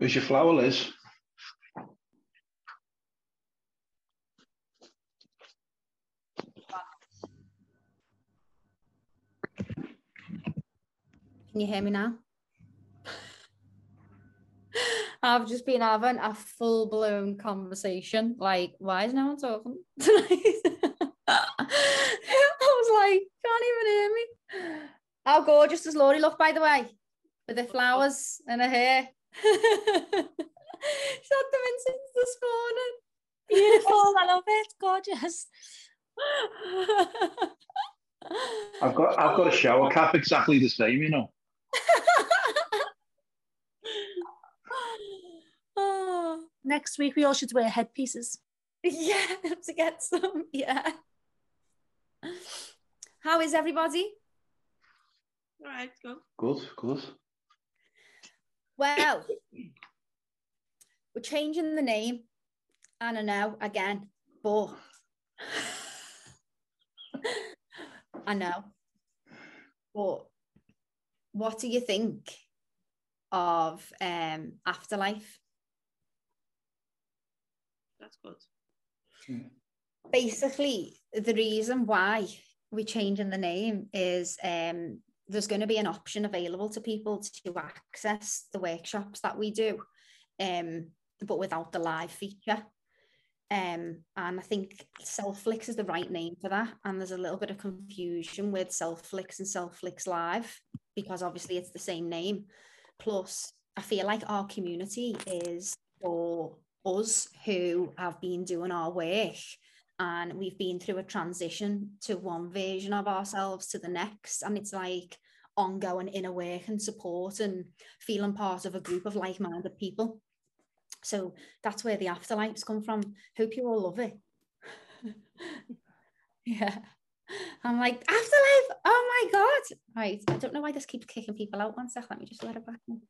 Where's your flower, Liz? Can you hear me now? I've just been having a full blown conversation. Like, why is no one talking tonight? I was like, can't even hear me. How gorgeous does Laurie look, by the way, with the flowers and her hair? She's had them in since this morning. Beautiful, I love it, gorgeous. I've got I've got a shower cap exactly the same, you know. oh, next week we all should wear headpieces. Yeah, to get some. Yeah. How is everybody? All right, go. Good, good. Well, we're changing the name, and I know again, but I know. But what do you think of um, afterlife? That's good. Basically, the reason why we're changing the name is um, there's going to be an option available to people to access the workshops that we do, um, but without the live feature. Um, and I think Self-Flicks is the right name for that. And there's a little bit of confusion with Self-Flicks and Self-Flicks Live because obviously it's the same name. Plus, I feel like our community is for us who have been doing our work and we've been through a transition to one version of ourselves to the next. And it's like ongoing inner work and support and feeling part of a group of like minded people. So that's where the afterlives come from. Hope you all love it. yeah. I'm like, afterlife. Oh my God. Right. I don't know why this keeps kicking people out. One sec. Let me just let it back in.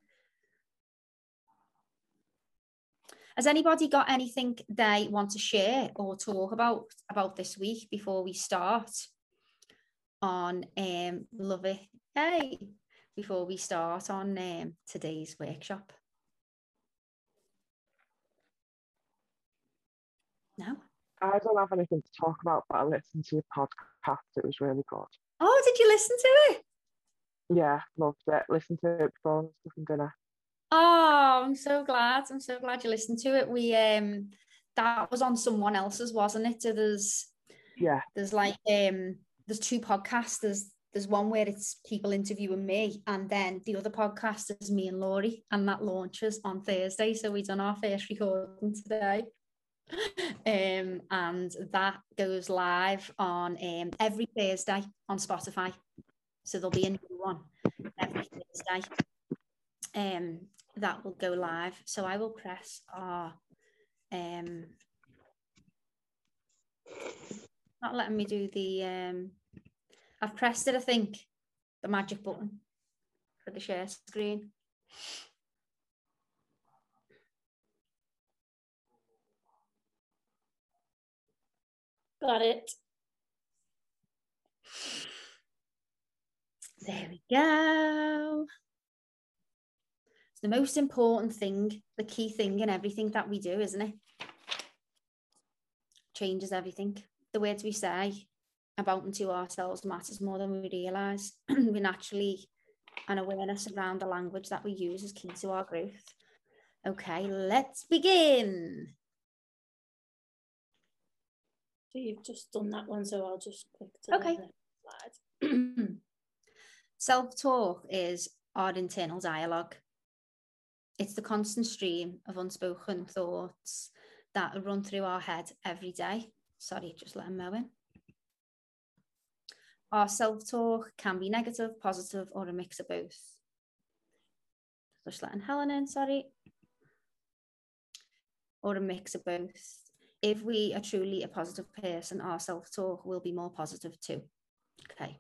Has anybody got anything they want to share or talk about about this week before we start on um love it? Hey, before we start on um, today's workshop. No. I don't have anything to talk about, but I listened to your podcast. It was really good. Oh, did you listen to it? Yeah, loved it. Listened to it before I was cooking dinner. Oh, I'm so glad. I'm so glad you listened to it. We um that was on someone else's, wasn't it? So there's Yeah, there's like um there's two podcasts. There's there's one where it's people interviewing me, and then the other podcast is me and Laurie, and that launches on Thursday. So we done our first recording today. Um, and that goes live on um every Thursday on Spotify. So there'll be a new one every Thursday. Um, that will go live. So I will press our um not letting me do the um I've pressed it, I think, the magic button for the share screen. Got it. There we go. It's the most important thing, the key thing in everything that we do, isn't it? Changes everything. The words we say about and to ourselves matters more than we realise. we naturally an awareness around the language that we use is key to our growth. Okay, let's begin. So you've just done that one, so I'll just click to Okay. the slide. Self talk is our internal dialogue. It's the constant stream of unspoken thoughts that run through our head every day. Sorry, just let them mow in. Our self talk can be negative, positive, or a mix of both. Just letting Helen in, sorry. Or a mix of both. If we are truly a positive person, our self talk will be more positive too. Okay.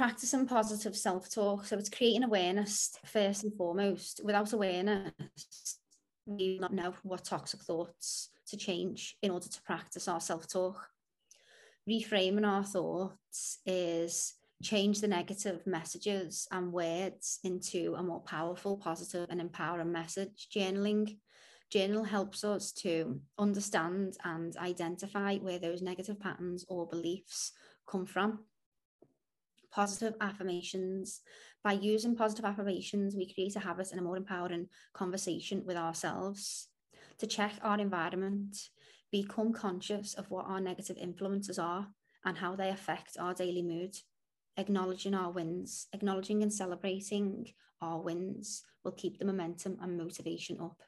Practicing positive self-talk so it's creating awareness first and foremost without awareness we do not know what toxic thoughts to change in order to practice our self-talk reframing our thoughts is change the negative messages and words into a more powerful, positive, and empowering message. Journaling. Journal helps us to understand and identify where those negative patterns or beliefs come from. Positive affirmations. By using positive affirmations, we create a habit and a more empowering conversation with ourselves. To check our environment, become conscious of what our negative influences are and how they affect our daily mood. Acknowledging our wins, acknowledging and celebrating our wins will keep the momentum and motivation up.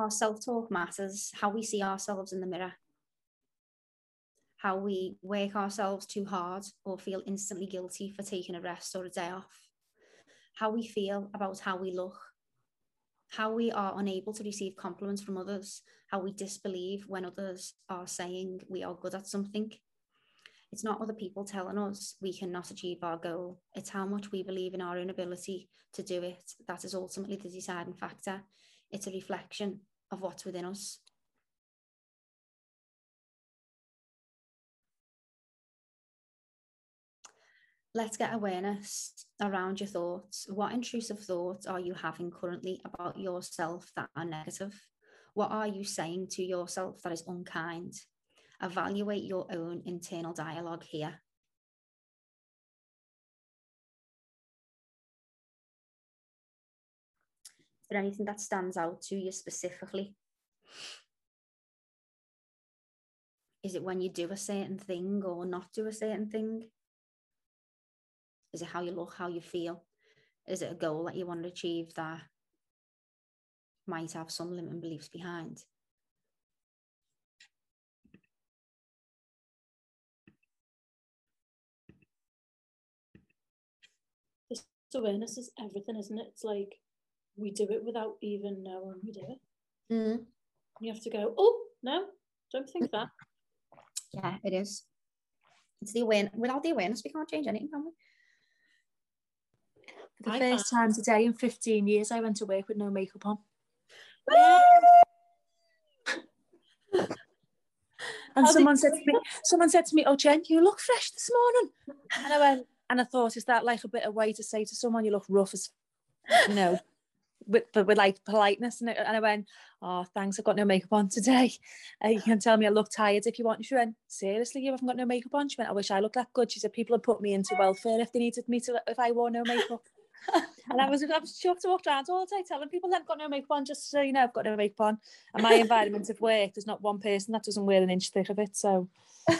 Our self talk matters, how we see ourselves in the mirror, how we work ourselves too hard or feel instantly guilty for taking a rest or a day off, how we feel about how we look, how we are unable to receive compliments from others, how we disbelieve when others are saying we are good at something. It's not other people telling us we cannot achieve our goal. It's how much we believe in our own ability to do it that is ultimately the deciding factor. It's a reflection of what's within us. Let's get awareness around your thoughts. What intrusive thoughts are you having currently about yourself that are negative? What are you saying to yourself that is unkind? Evaluate your own internal dialogue here. There anything that stands out to you specifically? Is it when you do a certain thing or not do a certain thing? Is it how you look, how you feel? Is it a goal that you want to achieve that might have some limiting beliefs behind? This awareness is everything, isn't it? It's like we do it without even knowing we do it. Mm. You have to go, oh, no, don't think that. Yeah, it is. It's the awareness. Without the awareness, we can't change anything, can we? For the I first time today in 15 years, I went to work with no makeup on. And How someone said to me, someone said to me, "Oh, Jen, you look fresh this morning." And I went, and I thought, is that like a bit of way to say to someone you look rough as, you know, with but with like politeness? And I, and I went, "Oh, thanks, I've got no makeup on today. Uh, you can tell me I look tired if you want." She went, "Seriously, you haven't got no makeup on?" She went, "I wish I looked that good." She said, "People would put me into welfare if they needed me to if I wore no makeup." and I was I was shocked to walk around all day telling people they've got no makeup on, just so you know, I've got no makeup on. And my environment of work, there's not one person that doesn't wear an inch thick of it. So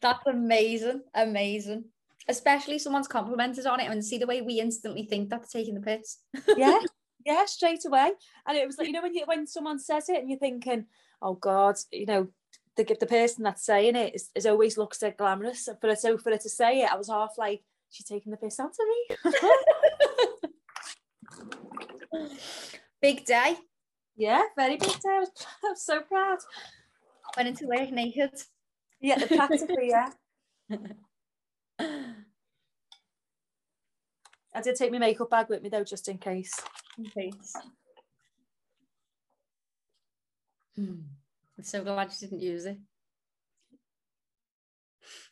That's amazing, amazing. Especially someone's complimented on it and see the way we instantly think that's taking the piss. yeah, yeah, straight away. And it was like, you know, when you when someone says it and you're thinking, oh God, you know, the the person that's saying it is, is always looks so glamorous. For it so for her to say it, I was half like, she's taking the piss out of me. Big day. yeah, very big day. I was, I was so proud. Went into work naked. Yeah, practically, yeah. I did take my makeup bag with me though, just in case. in case. Hmm. I'm so glad you didn't use it.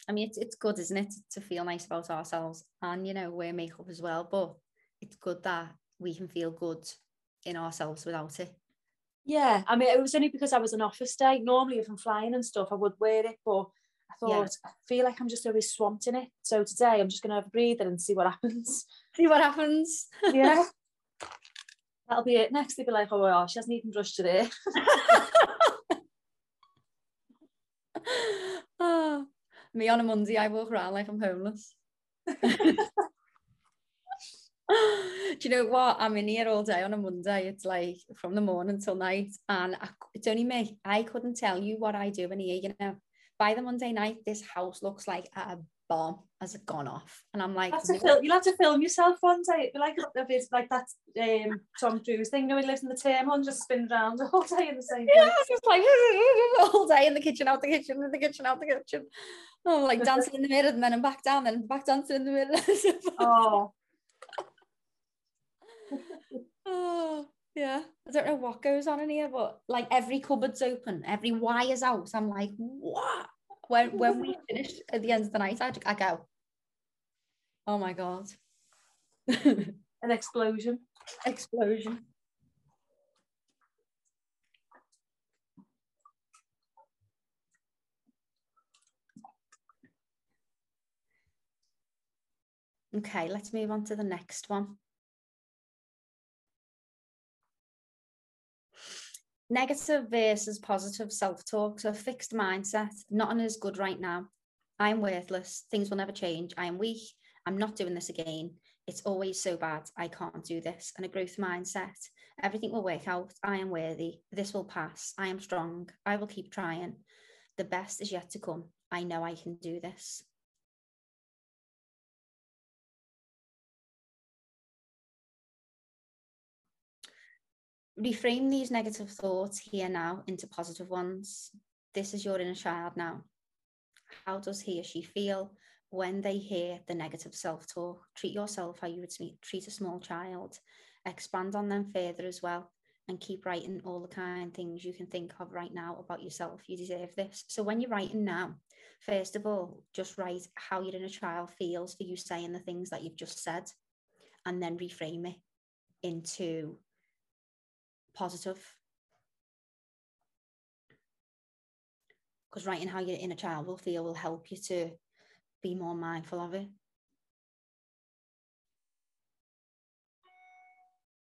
I mean, it's, it's good, isn't it, to feel nice about ourselves and, you know, wear makeup as well. But it's good that we can feel good in ourselves without it. Yeah, I mean, it was only because I was an office day. Normally, if I'm flying and stuff, I would wear it, but I thought Yeah. I feel like I'm just always swamped in it. So today, I'm just gonna have a breather and see what happens. See what happens. Yeah, that'll be it. Next, they'll be like, "Oh, well, she hasn't even brushed today." oh, me on a Monday, I walk around like I'm homeless. Do you know what? I'm in here all day on a Monday. It's like from the morning till night, and I, it's only me. I couldn't tell you what I do in here. You know, by the Monday night, this house looks like a bomb has gone off, and I'm like, You'll have to film, you'll have to film yourself one day. Like a bit like that um, Tom Cruise thing. You know, he lives in the terminal and just spins around all day in the same Yeah, place. I just like all day in the kitchen, out the kitchen, in the kitchen, out the kitchen. Oh, like dancing in the mirror, and then I'm back down, then back dancing in the mirror. Oh, Oh, Yeah, I don't know what goes on in here, but like every cupboard's open, every wire's out. I'm like, what? When when we finish at the end of the night, I, I go, oh my god, An explosion. explosion. Okay, let's move on to the next one. Negative versus positive self talk. So, a fixed mindset, not on as good right now. I'm worthless. Things will never change. I am weak. I'm not doing this again. It's always so bad. I can't do this. And a growth mindset. Everything will work out. I am worthy. This will pass. I am strong. I will keep trying. The best is yet to come. I know I can do this. Reframe these negative thoughts here now into positive ones. This is your inner child now. How does he or she feel when they hear the negative self talk? Treat yourself how you would treat a small child. Expand on them further as well and keep writing all the kind things you can think of right now about yourself. You deserve this. So when you're writing now, first of all, just write how your inner child feels for you saying the things that you've just said and then reframe it into positive. Because writing how your inner child will feel will help you to be more mindful of it.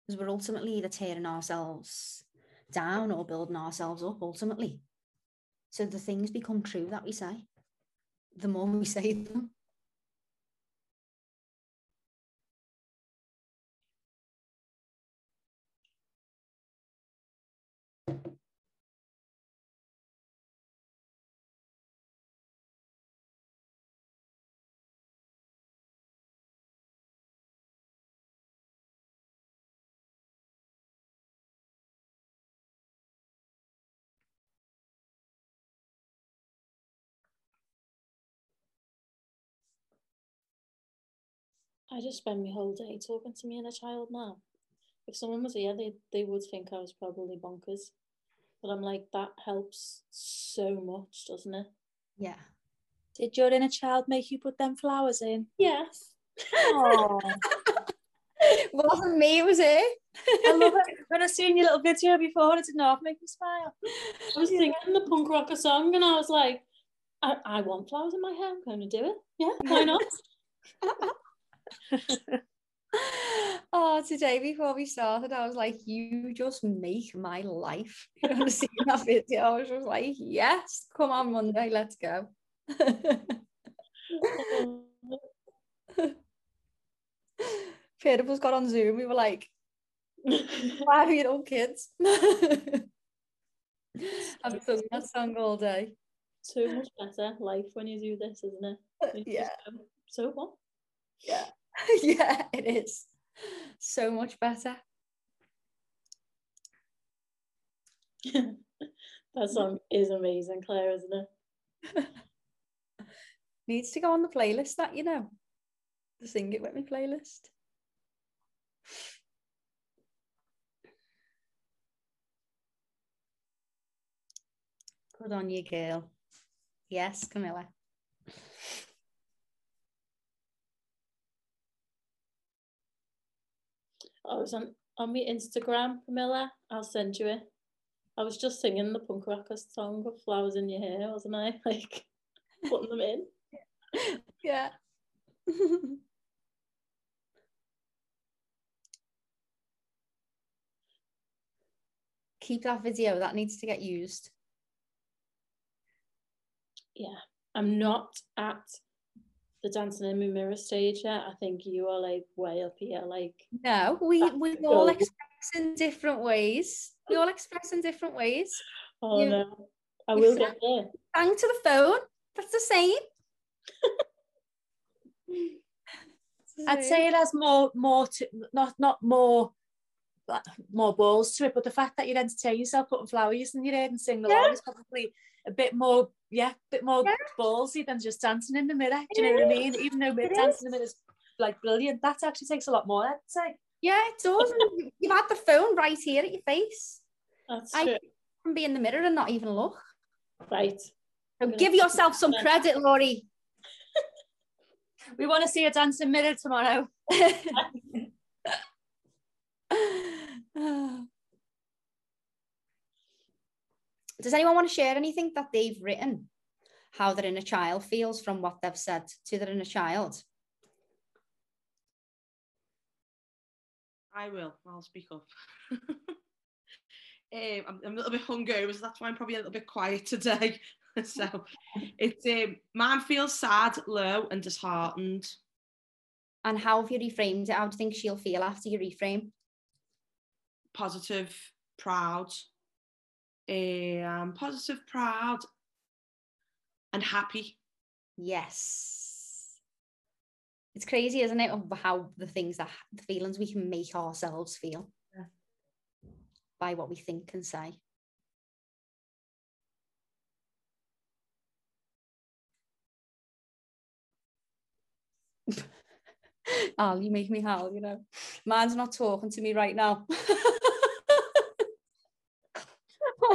Because we're ultimately either tearing ourselves down or building ourselves up ultimately. So the things become true that we say, the more we say them. I just spend my whole day talking to me inner child now. If someone was here, they, they would think I was probably bonkers. But I'm like, that helps so much, doesn't it? Yeah. Did your inner child make you put them flowers in? Yes. Oh, Wasn't me, was it? I love it. When I seen your little video before, it did not make me smile. I was singing the punk rocker song and I was like, I, I want flowers in my hair. I'm going to do it. Yeah, why not? oh, today before we started, I was like, you just make my life. You know, seeing that video, I was just like, yes, come on Monday, let's go. Of us got on Zoom, we were like, why are you little kids? I've sung that song all day. so much better life when you do this, isn't it? Uh, it's Yeah. So, so what? Yeah. yeah, it is. So much better. that song is amazing, Claire, isn't it? Needs to go on the playlist that you know. The Sing It With Me playlist. Good on you, girl. Yes, Camilla. I was on on my Instagram, Camilla. I'll send you it. I was just singing the punk rocker song of flowers in your hair, wasn't I? Like putting them in. Yeah. Keep that video, that needs to get used. Yeah. I'm not at the dancing in the mirror stage yet. I think you are like way up here. Like No, we we all express in different ways. We all express in different ways. oh You- no. I will get there. Bang to the phone. That's the same. I'd say it has more, more to not not more, more balls to it, but the fact that you'd entertain yourself putting flowers in your head and sing along is probably a bit more, yeah, a bit more Yeah. ballsy than just dancing in the mirror. Do you know what I mean? Even though dancing is. in the mirror is like brilliant, that actually takes a lot more. I'd say. Yeah, it does. You've had the phone right here at your face. That's I true. can be in the mirror and not even look. Right. So give yourself some credit, Laurie. We want to see a dancing mirror tomorrow. Ah. Does anyone want to share anything that they've written? How their inner child feels from what they've said to their inner child? I will. I'll speak up. um, I'm, I'm a little bit hungover, so that's why I'm probably a little bit quiet today. so it's um, mine feels sad, low, and disheartened. And how have you reframed it? How do you think she'll feel after you reframe? Positive, proud. Um, positive, proud, and happy. Yes. It's crazy, isn't it, of how the things that the feelings we can make ourselves feel Yeah. by what we think and say. Al, you make me howl, you know. Man's not talking to me right now.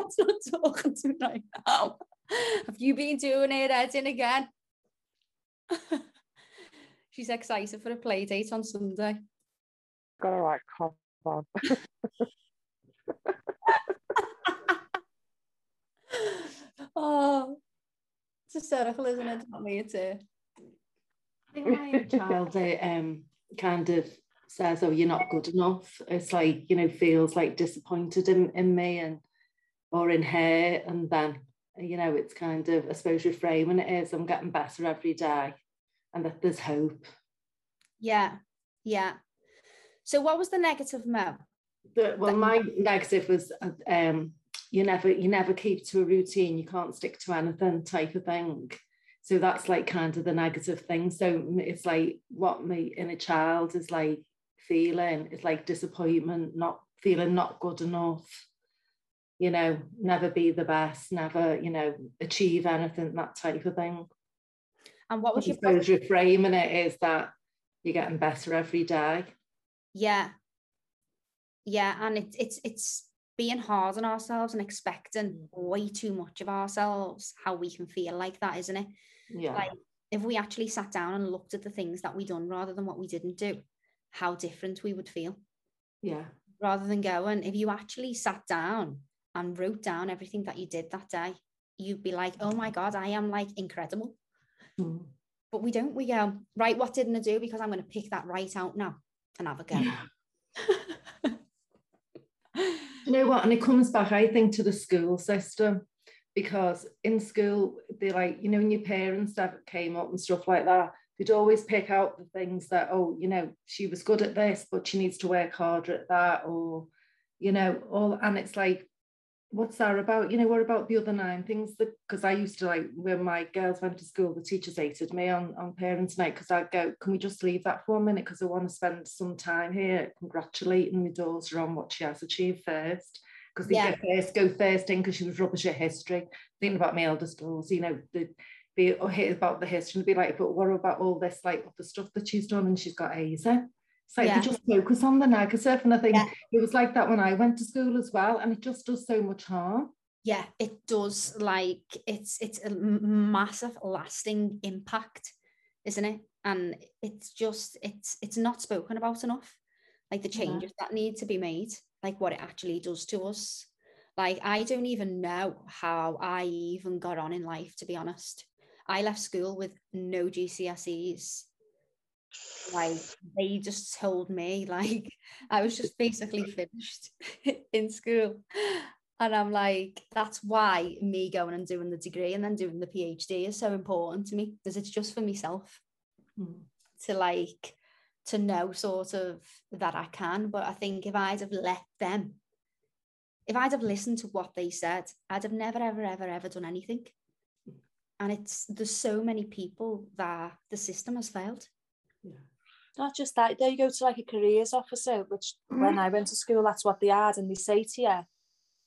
Mine's not talking to me right now. Have you been doing it, Edin, again? She's excited for a play date on Sunday. Got a right cough on. oh, it's hysterical, isn't it? Not me, it's it. I think my child uh, um, kind of says, "Oh, you're not good enough." It's like you know, feels like disappointed in, in me and or in her, and then you know, it's kind of I suppose reframing it is, "I'm getting better every day," and that there's hope. Yeah, yeah. So, what was the negative, Mo? The, well, my negative was uh, um, you never you never keep to a routine. You can't stick to anything type of thing. So that's like kind of the negative thing. So it's like what my inner child is like feeling. It's like disappointment, not feeling not good enough. You know, never be the best, never you know achieve anything. That type of thing. And what I was your suppose reframing it is that you're getting better every day. Yeah. Yeah, and it's it's it's being hard on ourselves and expecting way too much of ourselves, how we can feel like that, isn't it? Yeah. Like if we actually sat down and looked at the things that we done rather than what we didn't do, how different we would feel. yeah. Rather than going, if you actually sat down and wrote down everything that you did that day, you'd be like, oh my God, I am like incredible. Mm. But we don't. We go, right, what didn't I do? Because I'm going to pick that right out now and have a go. you know what? And it comes back, I think, to the school system because in school, they like, you know, when your parents came up and stuff like that, they'd always pick out the things that, oh, you know, she was good at this, but she needs to work harder at that, or, you know, all, and it's like, what's that about? You know, what about the other nine things that, because I used to like, when my girls went to school, the teachers hated me on, on parents' night because I'd go, can we just leave that for a minute? Because I want to spend some time here congratulating my daughter on what she has achieved first because they Yeah. get first go first in because she was rubbish at history. Thinking about my eldest girls, you know, the be or hear about the history and be like, but what about all this like the stuff that she's done and she's got A's in? Like Yeah. they just focus on the negative. And I think Yeah. it was like that when I went to school as well. And it just does so much harm. yeah it does like it's it's a massive lasting impact isn't it and it's just it's it's not spoken about enough like the Yeah. changes that need to be made like what it actually does to us like i don't even know how i even got on in life to be honest i left school with no gcse's like they just told me like i was just basically finished in school. And i'm like that's why me going and doing the degree and then doing the phd is so important to me because it's just for myself mm. to like to know sort of that i can. But i think if i'd have let them if i'd have listened to what they said i'd have never ever ever ever done anything. And it's there's so many people that the system has failed Not just that, they go to like a careers officer, which mm-hmm. when I went to school, that's what they had, and they say to you,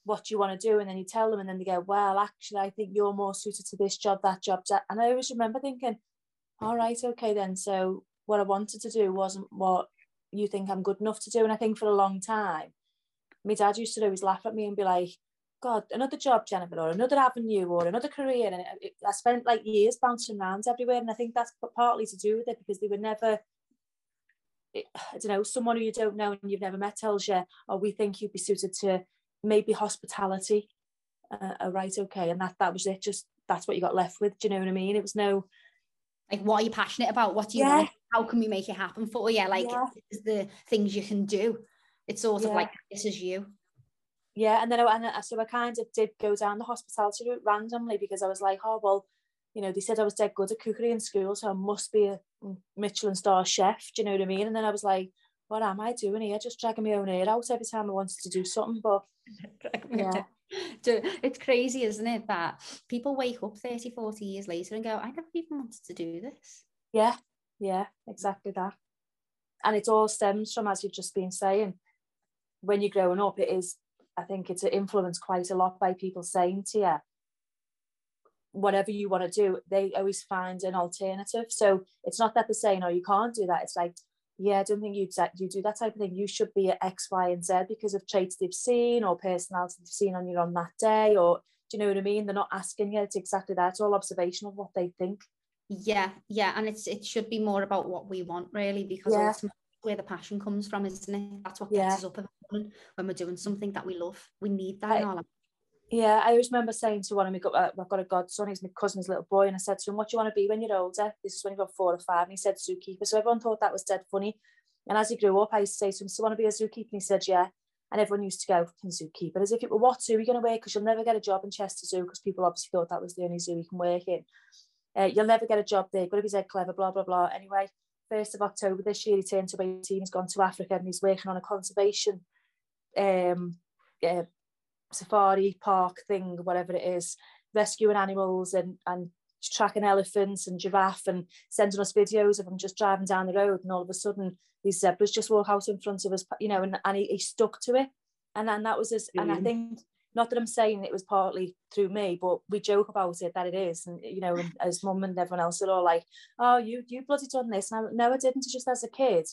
what do you want to do? And then you tell them, and then they go, Well, actually, I think you're more suited to this job, that job. that-" And I always remember thinking, All right, okay, then. So what I wanted to do wasn't what you think I'm good enough to do. And I think for a long time, my dad used to always laugh at me and be like, God, another job, Jennifer, or another avenue, or another career. And it, I spent like years bouncing around everywhere. And I think that's partly to do with it because they were never, I don't know, someone who you don't know and you've never met tells you, oh, we think you'd be suited to maybe hospitality. Uh, oh, right, okay. And that, that was it. Just that's what you got left with. Do you know what I mean? It was no. Like, what are you passionate about? What do you Yeah. want? How can we make it happen for you? Like, Yeah. the things you can do. It's sort of like, this is you. Yeah and then I, and I, so I kind of did go down the hospitality route randomly because I was like oh well you know they said I was dead good at cookery in school so I must be a Michelin star chef do you know what I mean and then I was like what am I doing here just dragging my own hair out every time I wanted to do something but Yeah. It's crazy, isn't it? That people wake up 30, 40 years later and go, I never even wanted to do this. yeah yeah exactly that and it all stems from as you've just been saying when you're growing up it is I think it's influenced quite a lot by people saying to you whatever you want to do they always find an alternative. So it's not that they're saying oh you can't do that. It's like yeah I don't think you'd you do that type of thing. You should be at X Y and Z because of traits they've seen or personality they've seen on you on that day or do you know what I mean? They're not asking you it's exactly that. It's all observation of what they think. Yeah, yeah. And it's it should be more about what we want, really, because Yeah. ultimately where the passion comes from, isn't it? That's what Yeah. gets us up when we're doing something that we love. We need that I- in our life. Yeah, I always remember saying to one of my, uh, I've got a godson, he's my cousin's little boy, and I said to him, what do you want to be when you're older? This is when he got four or five, and he said zookeeper. So everyone thought that was dead funny. And as he grew up, I used to say to him, so you want to be a zookeeper? And he said, yeah. And everyone used to go, fucking zookeeper, as if it were, what zoo are you going to work? Because you'll never get a job in Chester Zoo, because people obviously thought that was the only zoo you can work in. Uh, you'll never get a job there, got to be dead clever, blah, blah, blah. Anyway, 1st of October this year, he turned to 18, he's gone to Africa, and he's working on a conservation um, uh, safari park thing, whatever it is, rescuing animals and and tracking elephants and giraffe and sending us videos of him just driving down the road. And all of a sudden these zebras just walk out in front of us, you know, and, and he, he stuck to it. And then that was his, and I think not that I'm saying it was partly through me, but we joke about it that it is. And you know, and as mum and everyone else are all like, Oh, you you bloody done this. And I no, I didn't just as a kid.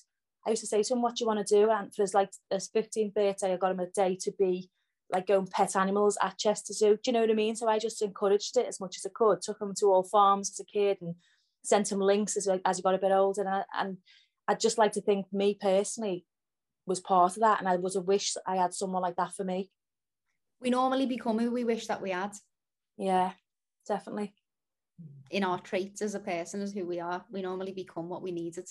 I used to say to him, What do you want to do? And for his like his 15th birthday, I got him a day to be like going pet animals at Chester Zoo. Do you know what I mean? So I just encouraged it as much as I could. Took him to all farms as a kid and sent him links as as he got a bit older. And I, and I'd just like to think me personally was part of that, and I would have wished I had someone like that for me. We normally become who we wish that we had Yeah, definitely. in our traits as a person, as who we are. We normally become what we needed.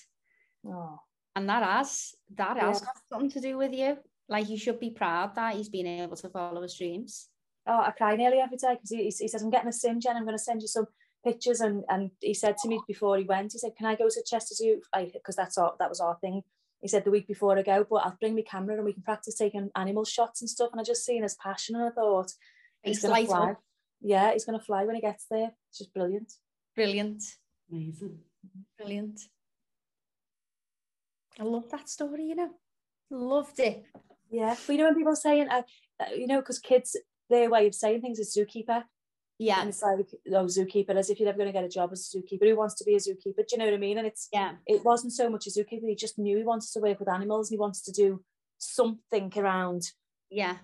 Oh, And that has that has Yeah. got something to do with you. Like you should be proud that he's been able to follow his dreams. oh I cry nearly every day because he, he says, I'm getting a sim, Jen. I'm going to send you some pictures. And, and he said to me before he went, he said, Can I go to Chester Zoo? Because that's our, that was our thing. He said the week before I go, but I'll bring my camera and we can practice taking animal shots and stuff. And I just seen his passion and I thought, he's Face going to fly. up. Yeah, he's going to fly when he gets there. It's just brilliant. Brilliant. Amazing. Brilliant. I love that story, you know. Loved it. Yeah. But you know, when people are saying, uh, uh, you know, because kids, their way of saying things is zookeeper. Yeah. And it's like, oh, zookeeper, as if you're never going to get a job as a zookeeper. Who wants to be a zookeeper? Do you know what I mean? And it's, Yeah. it wasn't so much a zookeeper. He just knew he wanted to work with animals. and He wanted to do something around Yeah.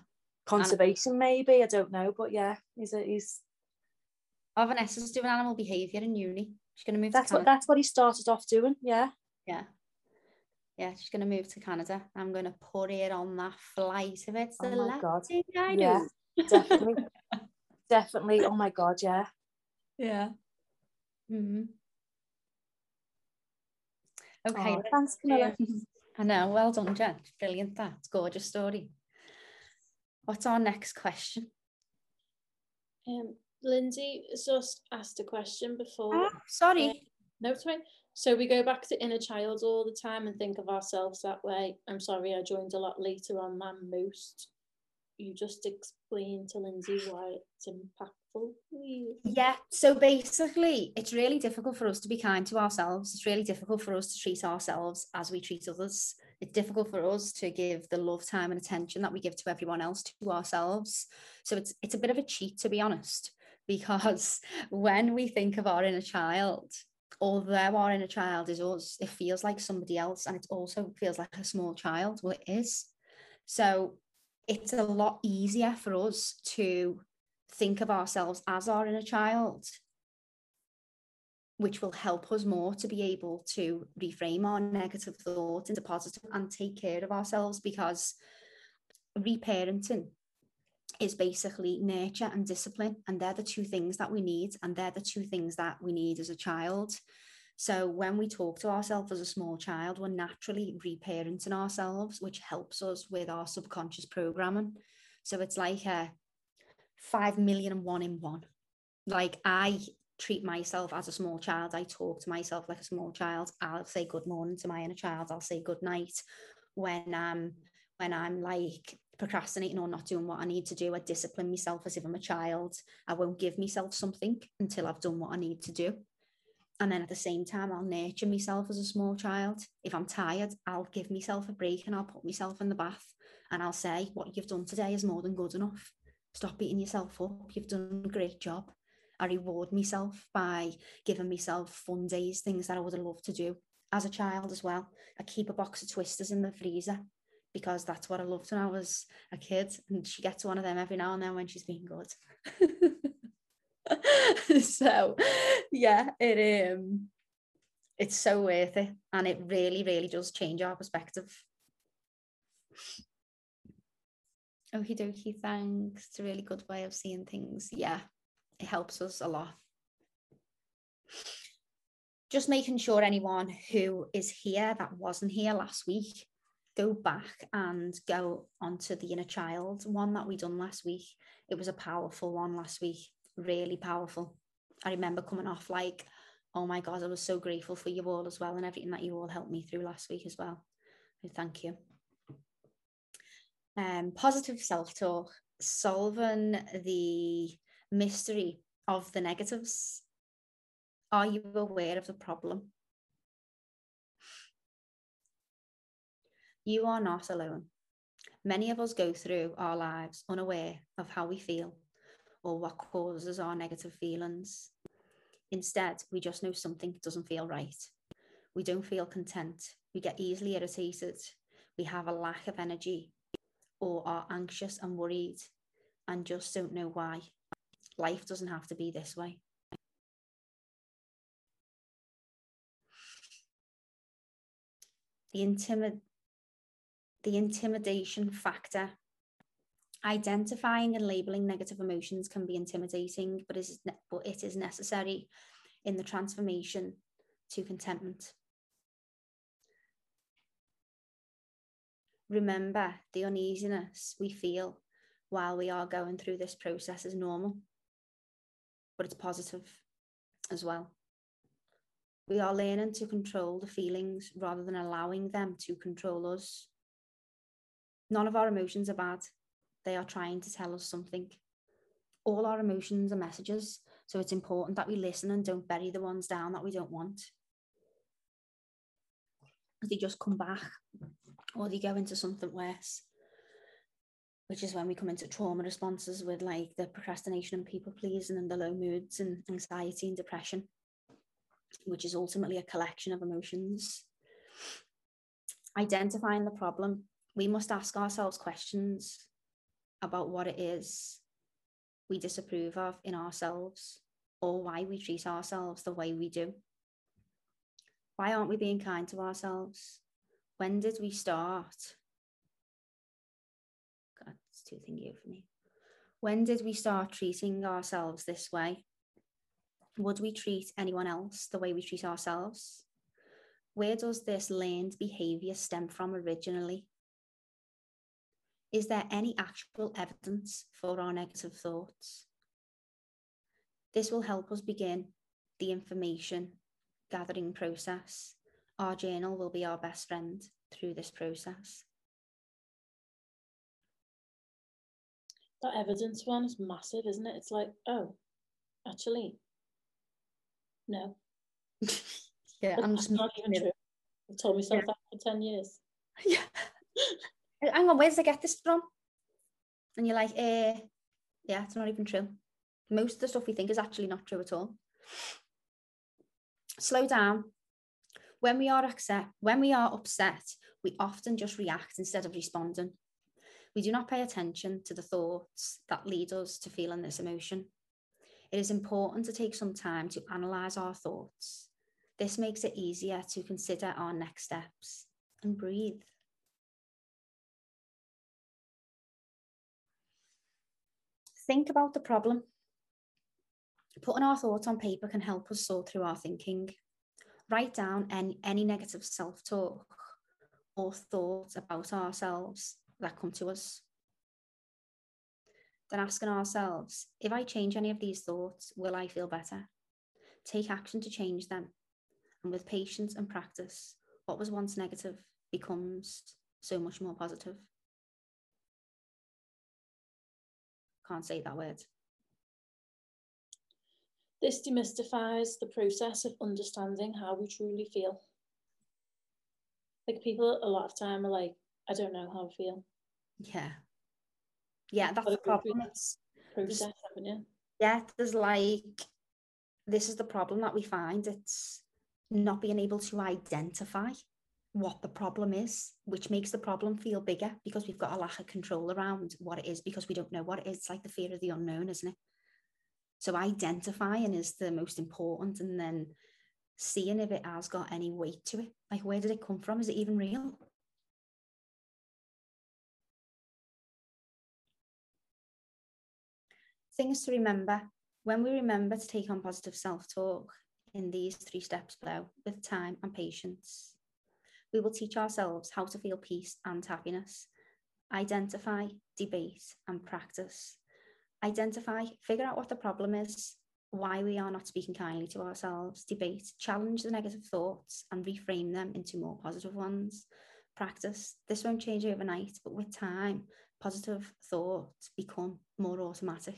conservation, maybe. I don't know. But yeah, he's a, he's, Oh, Vanessa's doing animal behaviour in uni. She's going to move that's to what, that's what he started off doing. Yeah. Yeah. Yeah, she's going to move to Canada. I'm going to put it on that flight if it's Oh the my last God. thing I Yeah. Definitely. Definitely. Oh my God. Yeah. Yeah. hmm Okay. Oh, thanks, Camilla. do- I know. Well done, Jen. Brilliant. That gorgeous story. What's our next question? Um, Lindsay has just asked a question before. Oh, sorry. No, it's fine. So we go back to inner child all the time and think of ourselves that way. I'm sorry, I joined a lot later on than most. You just explain to Lindsay why it's impactful. Yeah. So basically, it's really difficult for us to be kind to ourselves. It's really difficult for us to treat ourselves as we treat others. It's difficult for us to give the love, time, and attention that we give to everyone else to ourselves. So it's it's a bit of a cheat, to be honest, because when we think of our inner child, although our inner child is us, it feels like somebody else and it also feels like a small child. Well, it is. So it's a lot easier for us to think of ourselves as our inner child, which will help us more to be able to reframe our negative thoughts into positive and take care of ourselves because reparenting is basically nurture and discipline. And they're the two things that we need. And they're the two things that we need as a child. So when we talk to ourselves as a small child, we're naturally reparenting ourselves, which helps us with our subconscious programming. So it's like a five million and one in one. Like I treat myself as a small child. I talk to myself like a small child. I'll say good morning to my inner child. I'll say good night when um when I'm like procrastinating or not doing what I need to do. I discipline myself as if I'm a child. I won't give myself something until I've done what I need to do. And then at the same time, I'll nurture myself as a small child. If I'm tired, I'll give myself a break and I'll put myself in the bath and I'll say, What you've done today is more than good enough. Stop beating yourself up. You've done a great job. I reward myself by giving myself fun days, things that I would have loved to do as a child as well. I keep a box of twisters in the freezer because that's what I loved when I was a kid. And she gets one of them every now and then when she's being good. so yeah, it um it's so worth it. And it really, really does change our perspective. Okie dokie, thanks. It's a really good way of seeing things. Yeah, it helps us a lot. Just making sure anyone who is here that wasn't here last week go back and go onto the inner child one that we done last week. It was a powerful one last week, really powerful. I remember coming off like, oh my God, I was so grateful for you all as well and everything that you all helped me through last week as well. So thank you. Um, positive self talk, solving the mystery of the negatives. Are you aware of the problem? You are not alone. Many of us go through our lives unaware of how we feel or what causes our negative feelings. Instead, we just know something doesn't feel right. We don't feel content. We get easily irritated. We have a lack of energy or are anxious and worried and just don't know why. Life doesn't have to be this way. The intimid- the intimidation factor. Identifying and labeling negative emotions can be intimidating, but, is, but it is necessary in the transformation to contentment. Remember, the uneasiness we feel while we are going through this process is normal, but it's positive as well. We are learning to control the feelings rather than allowing them to control us. None of our emotions are bad. They are trying to tell us something. All our emotions are messages. So it's important that we listen and don't bury the ones down that we don't want. They just come back or they go into something worse, which is when we come into trauma responses with like the procrastination and people pleasing and the low moods and anxiety and depression, which is ultimately a collection of emotions. Identifying the problem we must ask ourselves questions about what it is we disapprove of in ourselves or why we treat ourselves the way we do. Why aren't we being kind to ourselves? When did we start? God, it's too thingy for me. When did we start treating ourselves this way? Would we treat anyone else the way we treat ourselves? Where does this learned behavior stem from originally? Is there any actual evidence for our negative thoughts? This will help us begin the information gathering process. Our journal will be our best friend through this process. That evidence one is massive, isn't it? It's like, oh, actually, no. yeah, I'm just not even true. I've told myself yeah. that for 10 years. Yeah. Hang on, where did I get this from? And you're like, eh, yeah, it's not even true. Most of the stuff we think is actually not true at all. Slow down. When we are upset, when we are upset, we often just react instead of responding. We do not pay attention to the thoughts that lead us to feeling this emotion. It is important to take some time to analyze our thoughts. This makes it easier to consider our next steps and breathe. Think about the problem. Putting our thoughts on paper can help us sort through our thinking. Write down any, any negative self talk or thoughts about ourselves that come to us. Then asking ourselves if I change any of these thoughts, will I feel better? Take action to change them. And with patience and practice, what was once negative becomes so much more positive. Can't say that word. This demystifies the process of understanding how we truly feel. Like people a lot of time are like, I don't know how I feel. Yeah. Yeah, that's the problem. It's, Process, haven't you? yeah, there's like, this is the problem that we find. It's not being able to identify what the problem is, which makes the problem feel bigger because we've got a lack of control around what it is because we don't know what it is. It's like the fear of the unknown, isn't it? So identifying is the most important, and then seeing if it has got any weight to it. Like, where did it come from? Is it even real? Things to remember when we remember to take on positive self talk in these three steps below with time and patience, we will teach ourselves how to feel peace and happiness, identify, debate, and practice. Identify, figure out what the problem is, why we are not speaking kindly to ourselves, debate, challenge the negative thoughts, and reframe them into more positive ones. Practice. This won't change overnight, but with time, positive thoughts become more automatic.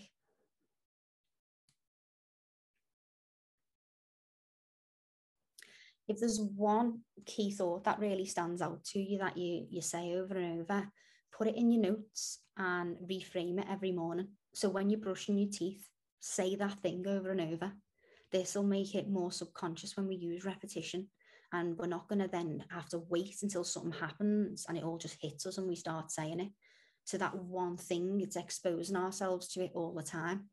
If there's one key thought that really stands out to you that you you say over and over, put it in your notes and reframe it every morning. So when you're brushing your teeth, say that thing over and over. This will make it more subconscious when we use repetition. And we're not going to then have to wait until something happens and it all just hits us and we start saying it. So that one thing, it's exposing ourselves to it all the time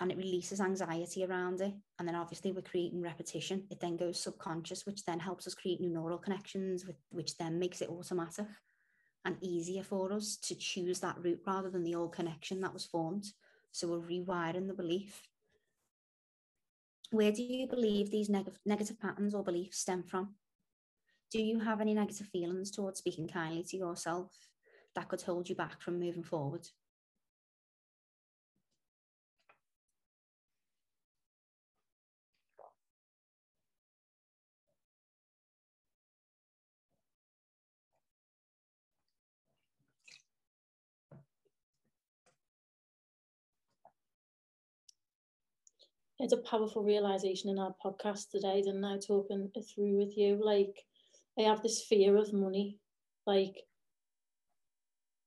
and it releases anxiety around it. And then obviously we're creating repetition. It then goes subconscious, which then helps us create new neural connections, with, which then makes it automatic and easier for us to choose that route rather than the old connection that was formed. So we're rewiring the belief. Where do you believe these neg- negative patterns or beliefs stem from? Do you have any negative feelings towards speaking kindly to yourself that could hold you back from moving forward? It's a powerful realization in our podcast today, didn't I? Talking through with you. Like, I have this fear of money. Like,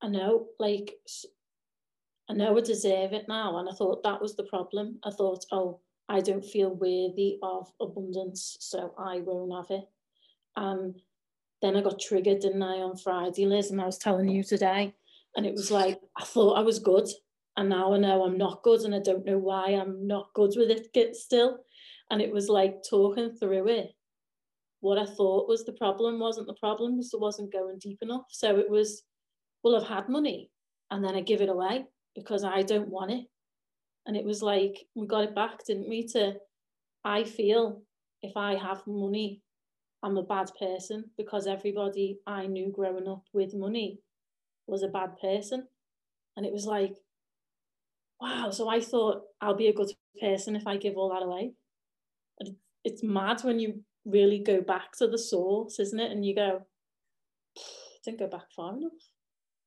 I know, like, I know I deserve it now. And I thought that was the problem. I thought, oh, I don't feel worthy of abundance, so I won't have it. And then I got triggered, didn't I, on Friday, Liz? And I was telling you today. And it was like, I thought I was good. And now I know I'm not good. And I don't know why I'm not good with it still. And it was like talking through it. What I thought was the problem wasn't the problem, because it wasn't going deep enough. So it was, well, I've had money and then I give it away because I don't want it. And it was like, we got it back, didn't we? To, I feel if I have money, I'm a bad person because everybody I knew growing up with money was a bad person. And it was like, wow. So I thought I'll be a good person if I give all that away. And it's mad when you really go back to the source, isn't it? And you go, didn't go back far enough.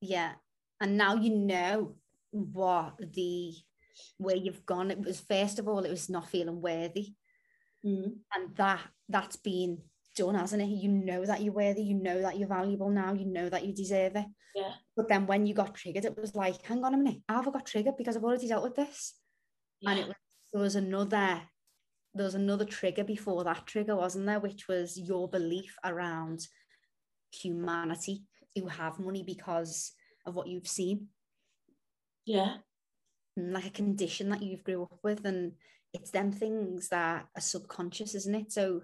Yeah. And now you know what the where you've gone. It was first of all, it was not feeling worthy. Mm. And that that's been done, hasn't it? You know that you're worthy, you know that you're valuable now, you know that you deserve it. Yeah. But then when you got triggered, it was like, hang on a minute, I've got triggered because I've already dealt with this? And it was there was another there was another trigger before that trigger, wasn't there? Which was your belief around humanity who have money because of what you've seen, Yeah. and like a condition that you've grew up with. And it's them things that are subconscious, isn't it? So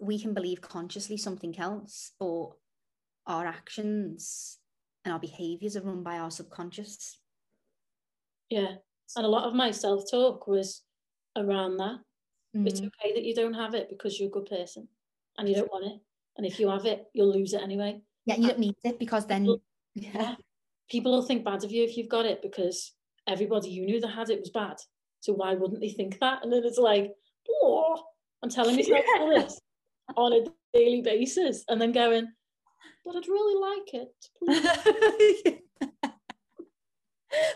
we can believe consciously something else, but our actions and our behaviors are run by our subconscious. Yeah. And a lot of my self talk was around that. It's Mm. okay that you don't have it because you're a good person and you don't want it. And if you have it, you'll lose it anyway. Yeah, you don't need it because then Well, yeah, People will think bad of you if you've got it because everybody you knew that had it was bad. So why wouldn't they think that? And then it's like, oh, I'm telling myself all this on a daily basis and then going, but I'd really like it.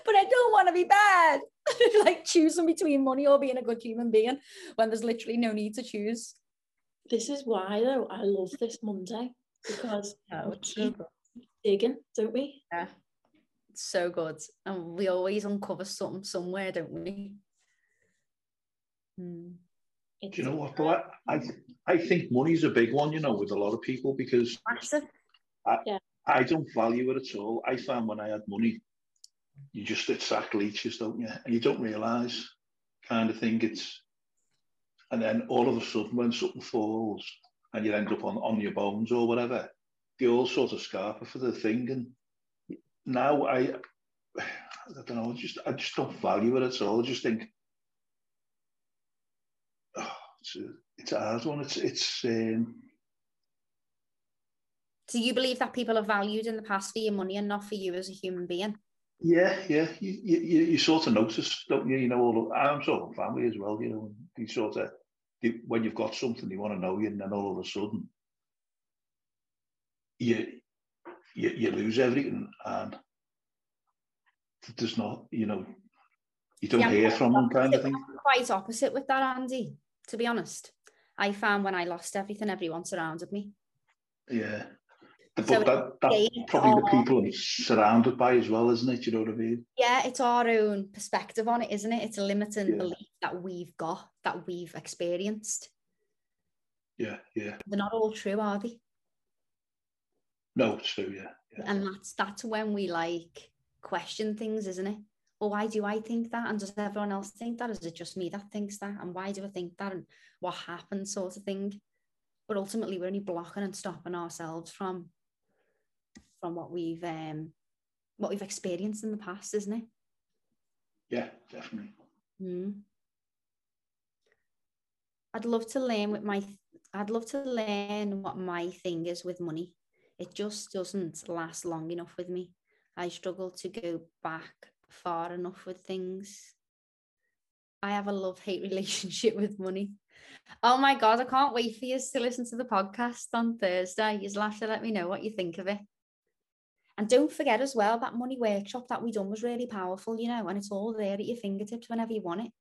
but I don't want to be bad. like choosing between money or being a good human being when there's literally no need to choose. This is why, though, I love this Monday because we digging, don't we? Yeah. It's so good. And we always uncover something somewhere, don't we? Hmm. It's Do you know what? Though I, I, I think money's a big one, you know, with a lot of people because Massive. I don't value it at all. I found when I had money, you just attract leeches, don't you? And you don't realise kind of thing. It's and then all of a sudden when something falls and you end up on, on your bones or whatever, they all sort of scarper for the thing. And now I I don't know, I just I just don't value it at all. I just think it's a, it's a hard one. It's it's um, Do you believe that people are valued in the past for your money and not for you as a human being? Yeah, yeah. You, you, you sort of notice, don't you? You know, all the, I'm sort of family as well, you know. You sort of, you, when you've got something, you want to know you, and then all of a sudden, you, you, you lose everything, and there's not, you know, you don't Yeah, hear from them kind of thing. Quite opposite with that, Andy, to be honest. I found when I lost everything, everyone surrounded me. Yeah. But So that, that's probably the people I'm surrounded by as well, isn't it? You know what I mean? Yeah, it's our own perspective on it, isn't it? It's a limiting Yeah. belief that we've got, that we've experienced. Yeah, yeah. They're not all true, are they? No, it's true, yeah. yeah. And that's that's when we like question things, isn't it? Well, why do I think that? And does everyone else think that? Is it just me that thinks that? And why do I think that? And what happened, sort of thing. But ultimately, we're only blocking and stopping ourselves from from what we've um what we've experienced in the past, isn't it? Yeah, definitely. Mm. I'd love to learn with my I'd love to learn what my thing is with money. It just doesn't last long enough with me. I struggle to go back far enough with things. I have a love-hate relationship with money. Oh my god, I can't wait for you to listen to the podcast on Thursday. You'll have to let me know what you think of it. And don't forget as well that money workshop that we done was really powerful, you know, and it's all there at your fingertips whenever you want it.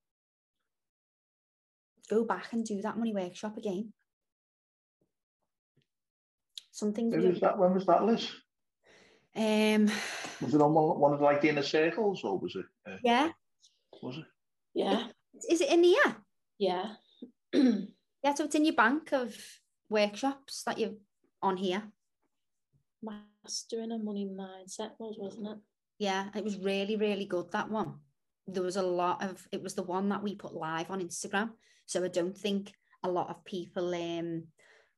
Go back and do that money workshop again. Something When was that? When was that, Liz? Um Was it on one, one of like the inner circles, or was it? Uh, yeah. Was it? Yeah. Is it in here? Yeah. Yeah, so it's in your bank of workshops that you're on here. Mastering a money mindset was, wasn't it? Yeah, it was really, really good that one. There was a lot of it was the one that we put live on Instagram. So I don't think a lot of people um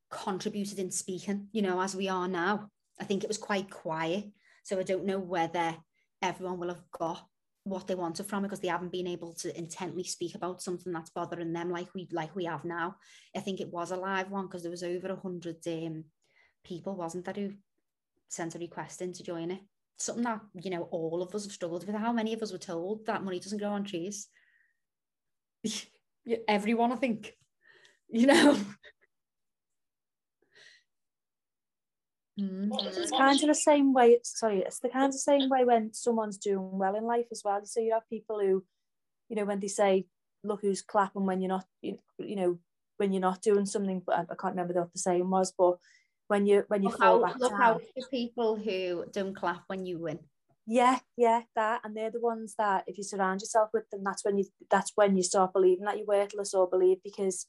contributed in speaking, you know, as we are now. I think it was quite quiet. So I don't know whether everyone will have got what they wanted from it because they haven't been able to intently speak about something that's bothering them like we like we have now. I think it was a live one because there was over a hundred um, people, wasn't there, who sent a request in to join it. Something that you know all of us have struggled with. How many of us were told that money doesn't grow on trees? Everyone, I think. You know. Mm. It's kind of the same way. Sorry, it's the kind of same way when someone's doing well in life as well. So you have people who, you know, when they say, "Look who's clapping," when you're not, you, you know, when you're not doing something. But I, I can't remember what the saying was. But when you when you Look fall out, back look down, out for people who don't clap when you win. Yeah, yeah, that, and they're the ones that if you surround yourself with them, that's when you that's when you start believing that you're worthless or believe because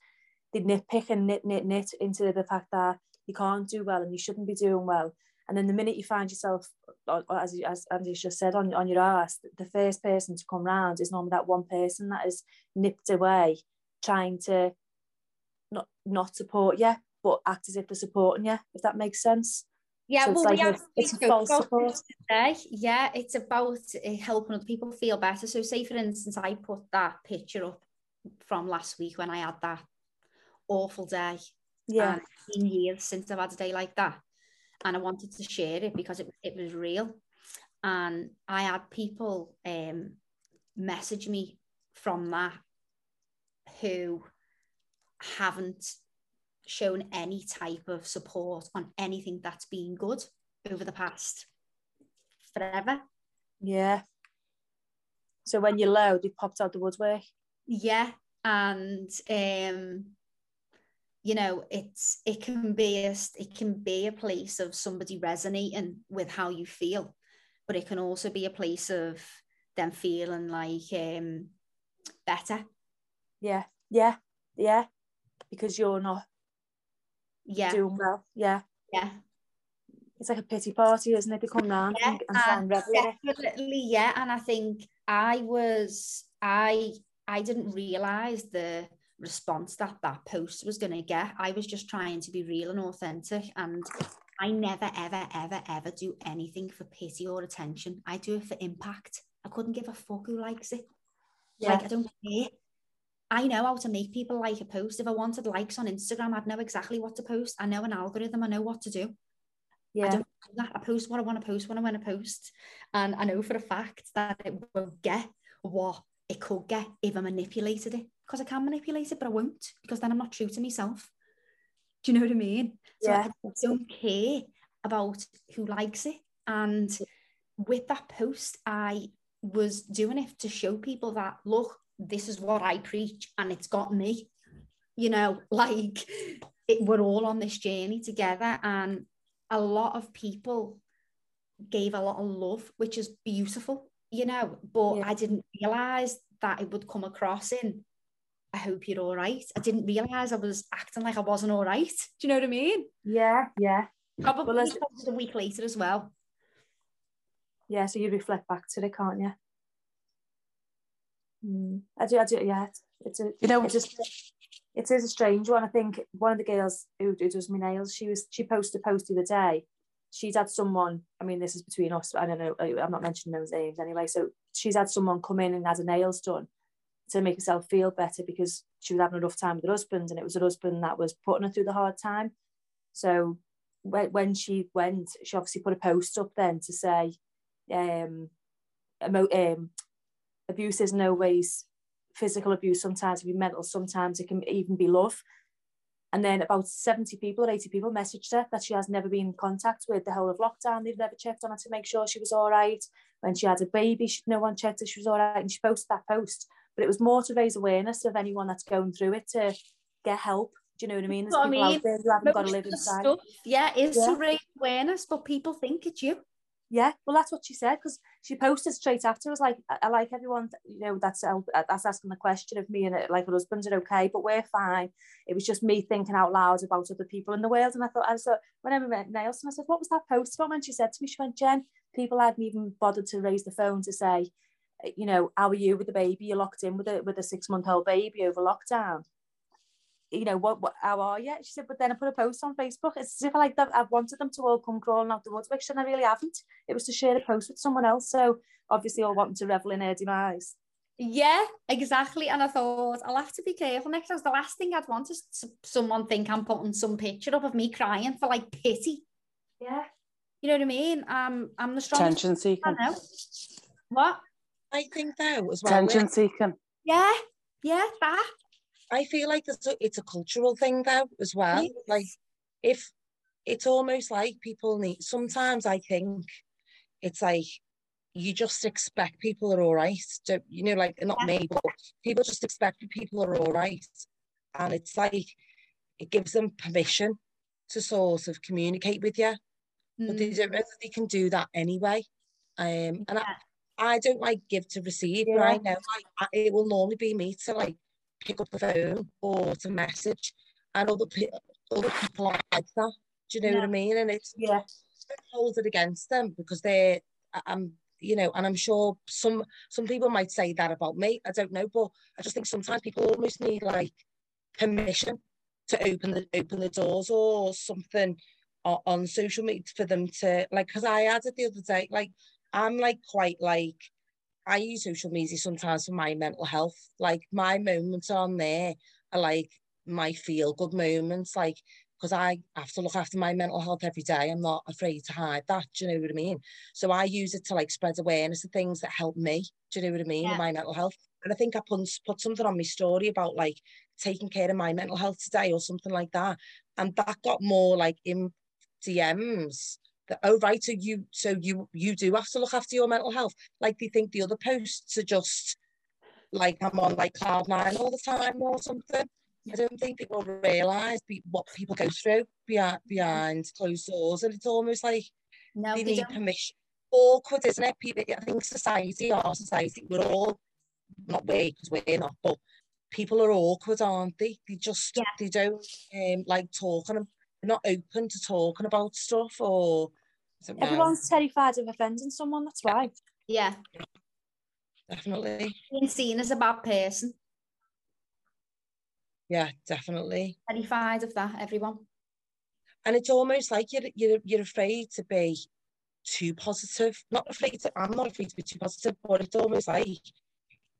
they nitpick and nit nit nit into the fact that you can't do well and you shouldn't be doing well. And then the minute you find yourself, as as Andy's just said, on on your ass, the first person to come round is normally that one person that is nipped away, trying to not not support you, but act as if they're supporting you. If that makes sense. Yeah, So it's well, like we have it's false about support. today. Yeah, it's about uh, helping other people feel better. So, say for instance, I put that picture up from last week when I had that awful day. Yeah, And it's been years since I've had a day like that. And I wanted to share it because it, it was real. And I had people um, message me from that who haven't shown any type of support on anything that's been good over the past forever. yeah. So when you're low, they popped out the woodwork. Yeah, and um, you know, it's it can be a it can be a place of somebody resonating with how you feel, but it can also be a place of them feeling like um better. Yeah, yeah, yeah. Because you're not Yeah, doing well. Yeah. yeah. It's like a pity party, isn't it? They come round Yeah, and, and try and and revel in it. definitely, yeah. And I think I was, I, I didn't realize the response that that post was going to get. I was just trying to be real and authentic, and I never, ever, ever, ever do anything for pity or attention. I do it for impact. I couldn't give a fuck who likes it. Like Yeah. I don't care. I know how to make people like a post. If I wanted likes on Instagram, I'd know exactly what to post. I know an algorithm. I know what to do. I Yeah. don't do that. I post what I want to post when I want to post. And I know for a fact that it won't get what it could get if I manipulated it. Because I can manipulate it, but I won't, because then I'm not true to myself. Do you know what I mean? So Yeah. I don't care about who likes it. And with that post, I was doing it to show people that look, this is what I preach, and it's got me. You know, like it, we're all on this journey together, and a lot of people gave a lot of love, which is beautiful, you know. But Yeah. I didn't realize that it would come across in. I hope you're all right. I didn't realize I was acting like I wasn't all right. Do you know what I mean? Yeah, yeah. Probably as- a week later as well. Yeah, so you reflect back to it, can't you? Mm. I do, I do, yeah. It's, it's a, You know, it's just, it is a strange one. I think one of the girls who, who does my nails, she was, she posted a post the other day. She's had someone, I mean, this is between us, I don't know, I- I'm not mentioning those names anyway. So she's had someone come in and had her nails done to make herself feel better because she was having a rough time with her husband and it was her husband that was putting her through the hard time. So when, when she went, she obviously put a post up then to say, um, um, abuse isn't always physical abuse. Sometimes it can be mental. Sometimes it can even be love. And then about 70 people or 80 people messaged her that she has never been in contact with the whole of lockdown. They've never checked on her to make sure she was all right. When she had a baby, she, no one checked if she was all right. And she posted that post. But it was more to raise awareness of anyone that's going through it to get help. Do you know what I mean? There's what I mean. out there who haven't got to live inside. stuff, yeah, is Yeah. to raise awareness, but people think it's you. Yeah, well, that's what she said because she posted straight after. Was like, I, I like everyone, you know, that's uh, that's asking the question of me and uh, like her husband's are okay, but we're fine. It was just me thinking out loud about other people in the world, and I thought, I thought when I met Nelson, I said, what was that post about? And she said to me, she went, Jen, people hadn't even bothered to raise the phone to say, uh, you know, how are you with the baby? You're locked in with a with a six month old baby over lockdown. You know what? What? How are you? She said, but then I put a post on Facebook. It's as if I like that. I wanted them to all come crawling out the woods, which I really haven't. It was to share a post with someone else. So obviously, all wanting to revel in her demise. Yeah, exactly. And I thought I'll have to be careful next time. 'cause The last thing I'd want is someone think I'm putting some picture up of me crying for like pity. Yeah. You know what I mean? Um, I'm the strongest. Attention seeking. I know. What? I think though as well. attention seeking. Yeah, yeah, that. I feel like it's a, it's a cultural thing though as well. Yes. Like if it's almost like people need. Sometimes I think it's like you just expect people are all right. To, you know, like not me, but people just expect that people are all right, and it's like it gives them permission to sort of communicate with you, but they Mm. don't know that they can do that anyway. Um, and Yeah. I don't like give to receive, but I know like I, it will normally be me to like pick up the phone or to message, and other people, other people are like that. Do you know what I mean? And it's Yeah. hold it against them because they're I- I'm you know, and I'm sure some some people might say that about me. I don't know, but I just think sometimes people almost need like permission to open the open the doors or something on social media for them to like because I had it the other day. Like I'm like quite like I use social media sometimes for my mental health. Like my moments on there are like my feel good moments. Like because I have to look after my mental health every day. I'm not afraid to hide that. Do you know what I mean? So I use it to like spread awareness of things that help me. Do you know what I mean? Yeah. My mental health. And I think I put, put something on my story about like taking care of my mental health today or something like that. And that got more like in DMs that, oh right, so you so you you do have to look after your mental health. Like they think the other posts are just like I'm on like cloud nine all the time or something. I don't think people realise be, what people go through behind behind closed doors, and it's almost like No, they they need don't. permission. Awkward, isn't it? People, I think society, our society, we're all not we because we're not, but people are awkward, aren't they? They just Yeah. they don't um, like talking. They're not open to talking about stuff, or I don't. Everyone's terrified of offending someone, that's why. Yeah, Definitely, being seen as a bad person. yeah, definitely. Terrified of that, everyone. and it's almost like you're you're you're afraid to be too positive. Not afraid to. I'm not afraid to be too positive, but it's almost like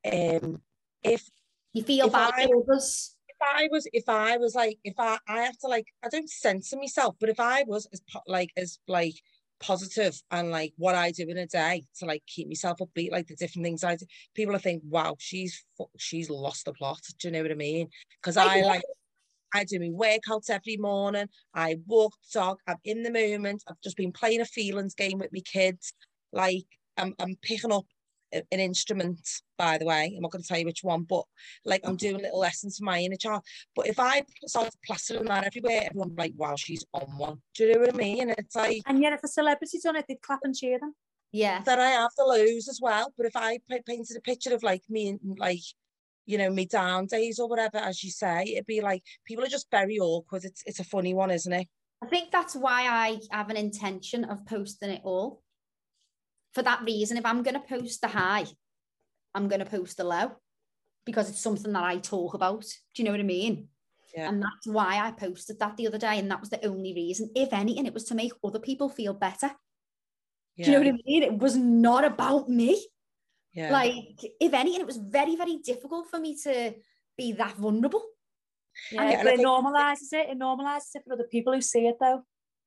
um if You feel If bad I- for others. if I was if I was like if I I have to like I don't censor myself, but if I was as po- like as like positive and like what I do in a day to like keep myself upbeat, like the different things I do, people are think, wow, she's she's lost the plot. Do you know what I mean? Because I I like I do my workouts every morning. I walk the dog. I'm in the moment. I've just been playing a feelings game with my kids. Like I'm, I'm picking up an instrument. By the way, I'm not going to tell you which one, but like I'm doing little lessons for my inner child. But if I start plastering that everywhere, everyone like, "Wow, she's on one." Do you know what I mean? And it's like And yet if a celebrity's done it, they'd clap and cheer them. Yeah. that I have the lows as well. But if I painted a picture of like me and like, you know, me down days or whatever, as you say, it'd be like people are just very awkward. It's it's a funny one, isn't it? I think that's why I have an intention of posting it all. For that reason, if I'm going to post the high, I'm going to post the low because it's something that I talk about. Do you know what I mean? Yeah. And that's why I posted that the other day. And that was the only reason. If anything, it was to make other people feel better. Do you know what I mean? It was not about me. Yeah. Like, if anything, it was very, very difficult for me to be that vulnerable. Yeah, and I it normalises it. It normalises it for other people who see it though.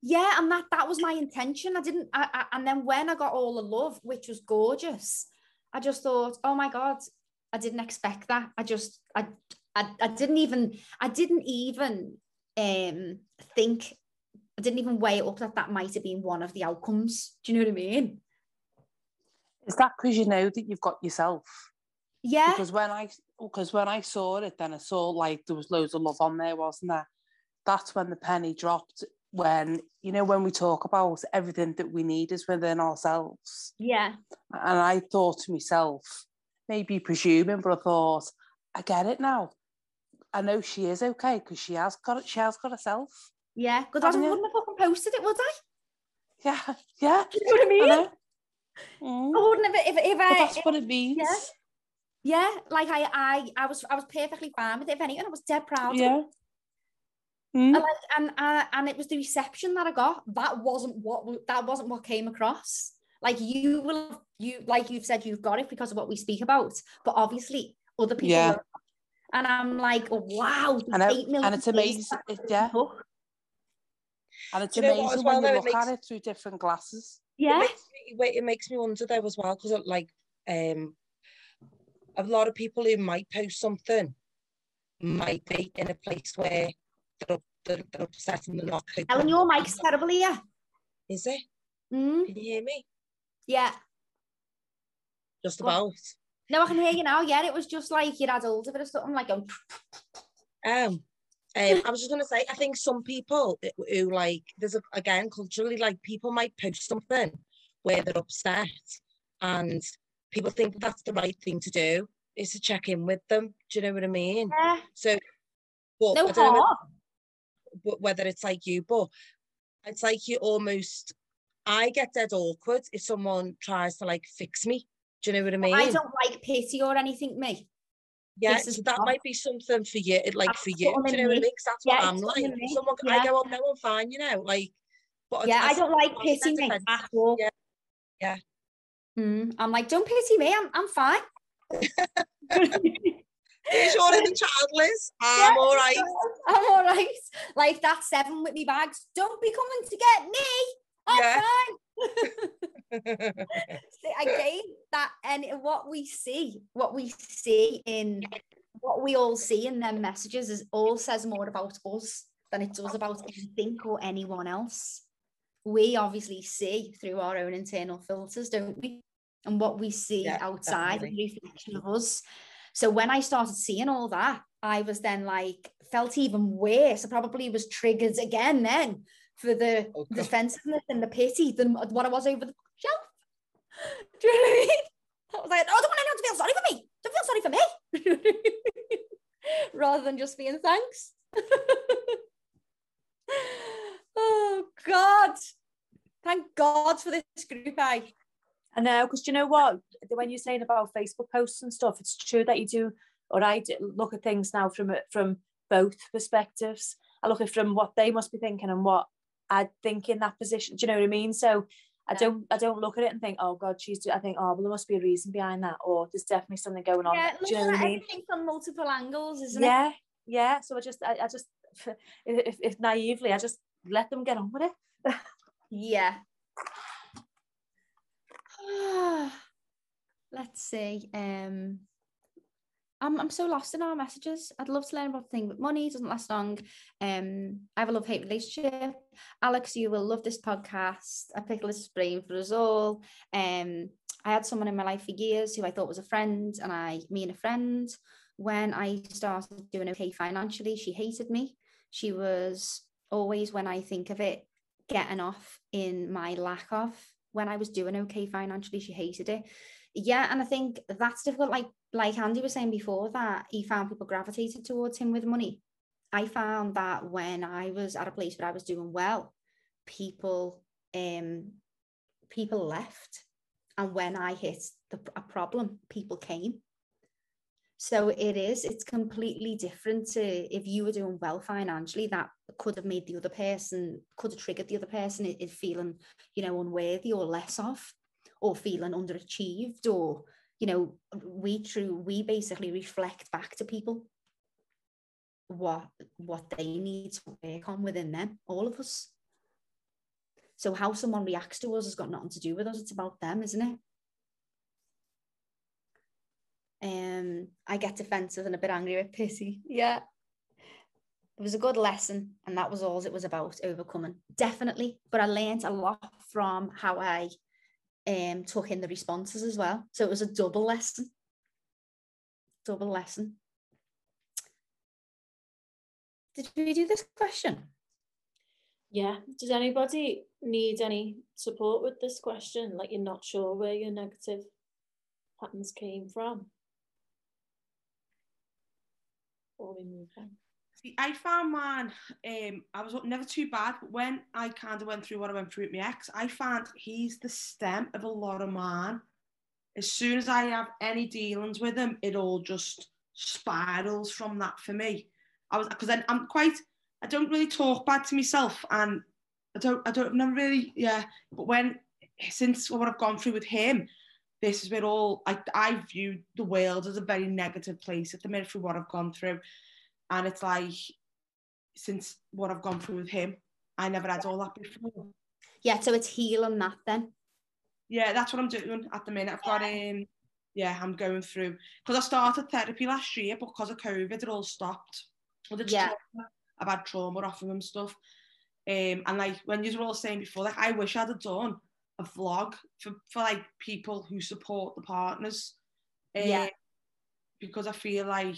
Yeah, and that that was my intention. I didn't, I, I, and then when I got all the love, which was gorgeous, I just thought, oh my god, I didn't expect that. I just, I, I, I didn't even, I didn't even um think, I didn't even weigh it up that that might have been one of the outcomes. Do you know what I mean? Is that because you know that you've got yourself? Yeah, Because when I because when I saw it, then I saw like there was loads of love on there, wasn't there? That's when the penny dropped. When you know when we talk about everything that we need is within ourselves, yeah, and I thought to myself, maybe presuming, but I thought, I get it now. I know she is okay because she has got it. She has got herself. yeah. Because I wouldn't have fucking posted it, would I? Yeah, yeah. You know what I I mean? know. Mm. I wouldn't have if if But I. that's what it means. yeah, yeah like I, I, I was, I was perfectly fine with it. If anything, I was dead proud. Yeah. Mm. and like and uh, and it was the reception that I got. That wasn't what that wasn't what came across. Like you will you like you've said you've got it because of what we speak about, but obviously other people. Yeah. And I'm like, oh, wow, And, I, eight million and it's amazing. that's it- yeah. And it's you know amazing well, when though? you It look at it through different glasses. It Yeah, makes me it makes me wonder though as well because like um a lot of people who might post something might be in a place where they're, they're, they're upset and they're not coping. Ellen, your mic's terrible here. Is it? Mm, Can you hear me? yeah. Just about. No, I can hear you now. Yeah, it was just like you had older bit of something like going. Um, um, I was just gonna say, I think some people who- like, there's a, again culturally, like people might post something where they're upset, and people think that's the right thing to do is to check in with them. Do you know what I mean? Yeah. So, but No I don't know harm. Whether it's like you, but it's like you almost. I get dead awkward if someone tries to like fix me. Do you know what I mean? I don't like pity or anything, me. yeah, so that might be something for you, like That's for you. Do you know what I mean? that's Yeah, what I'm like. Someone, yeah. I go, oh no, I'm fine, you know, like. But Yeah, I as- don't like pity me at all. Yeah, yeah. Mm, I'm like, don't pity me. I'm, I'm fine. Here's your inner childless. I'm all right. I'm all right. Like that seven with me bags. Don't be coming to get me. I'm Yeah. fine. See, again, that and what we see, what we see in what we all see in their messages is all says more about us than it does about anything or anyone else. We obviously see through our own internal filters, don't we? And what we see Yeah, outside is a reflection of us. So when I started seeing all that, I was then like felt even worse. I probably was triggered again then for the Oh, defensiveness and the pity than what I was over the shelf. Do you know what I mean? I was like, oh, I don't want anyone to feel sorry for me. Don't feel sorry for me. Rather than just being thanks. oh God. Thank God for this group. I I know, because you know what? When you're saying about Facebook posts and stuff, it's true that you do, or I do look at things now from from both perspectives. I look at from what they must be thinking and what I think in that position. Do you know what I mean? So I don't I don't look at it and think, oh God, she's. do-" I think, oh well, there must be a reason behind that, or there's definitely something going on. yeah, there." Do you know looking at I mean? everything from multiple angles, isn't it? Yeah, yeah. So I just, I, I just, if, if naively, I just let them get on with it. Yeah. Let's see. Um, I'm I'm so lost in our messages. I'd love to learn about the thing, but money doesn't last long. Um, I have a love hate relationship. Alex, you will love this podcast. I pick Liz's brain for us all. Um, I had someone in my life for years who I thought was a friend, and I, me and a friend, when I started doing okay financially, she hated me. She was always, when I think of it, getting off in my lack of when I was doing okay financially. She hated it. Yeah, and I think that's difficult. Like like Andy was saying before, that he found people gravitated towards him with money. I found that when I was at a place where I was doing well, people um people left, and when I hit the, a problem, people came. So it is, it's completely different to if you were doing well financially, that could have made the other person, could have triggered the other person in feeling, you know, unworthy or less of, or feeling underachieved, or, you know, we true, we basically reflect back to people what what they need to work on within them, all of us. So how someone reacts to us has got nothing to do with us. It's about them, isn't it? Um, I get defensive and a bit angry with pissy. Yeah. It was a good lesson, and that was all it was about overcoming. Definitely. But I learned a lot from how I um, took in the responses as well. So it was a double lesson. Double lesson. Did we do this question? Yeah. Does anybody need any support with this question? Like you're not sure where your negative patterns came from? See, I found mine, um, I was never too bad, but when I kind of went through what I went through with my ex, I found he's the stem of a lot of mine. As soon as I have any dealings with him, it all just spirals from that for me. I was because I'm quite, I don't really talk bad to myself, and I don't, I don't, I've never really, yeah. But when since what I've gone through with him, this is where all I, I view the world as a very negative place at the minute through what I've gone through. And it's like, since what I've gone through with him, I never had all that before. Yeah, so it's healing that then. Yeah, that's what I'm doing at the minute. I've got um, yeah, I'm going through because I started therapy last year, but because of COVID, it all stopped. Well, Yeah. trauma. I've had trauma off of him and stuff. Um, and like when you were all saying before, like I wish I'd have done a vlog for, for like people who support the partners. Yeah. Um, Because I feel like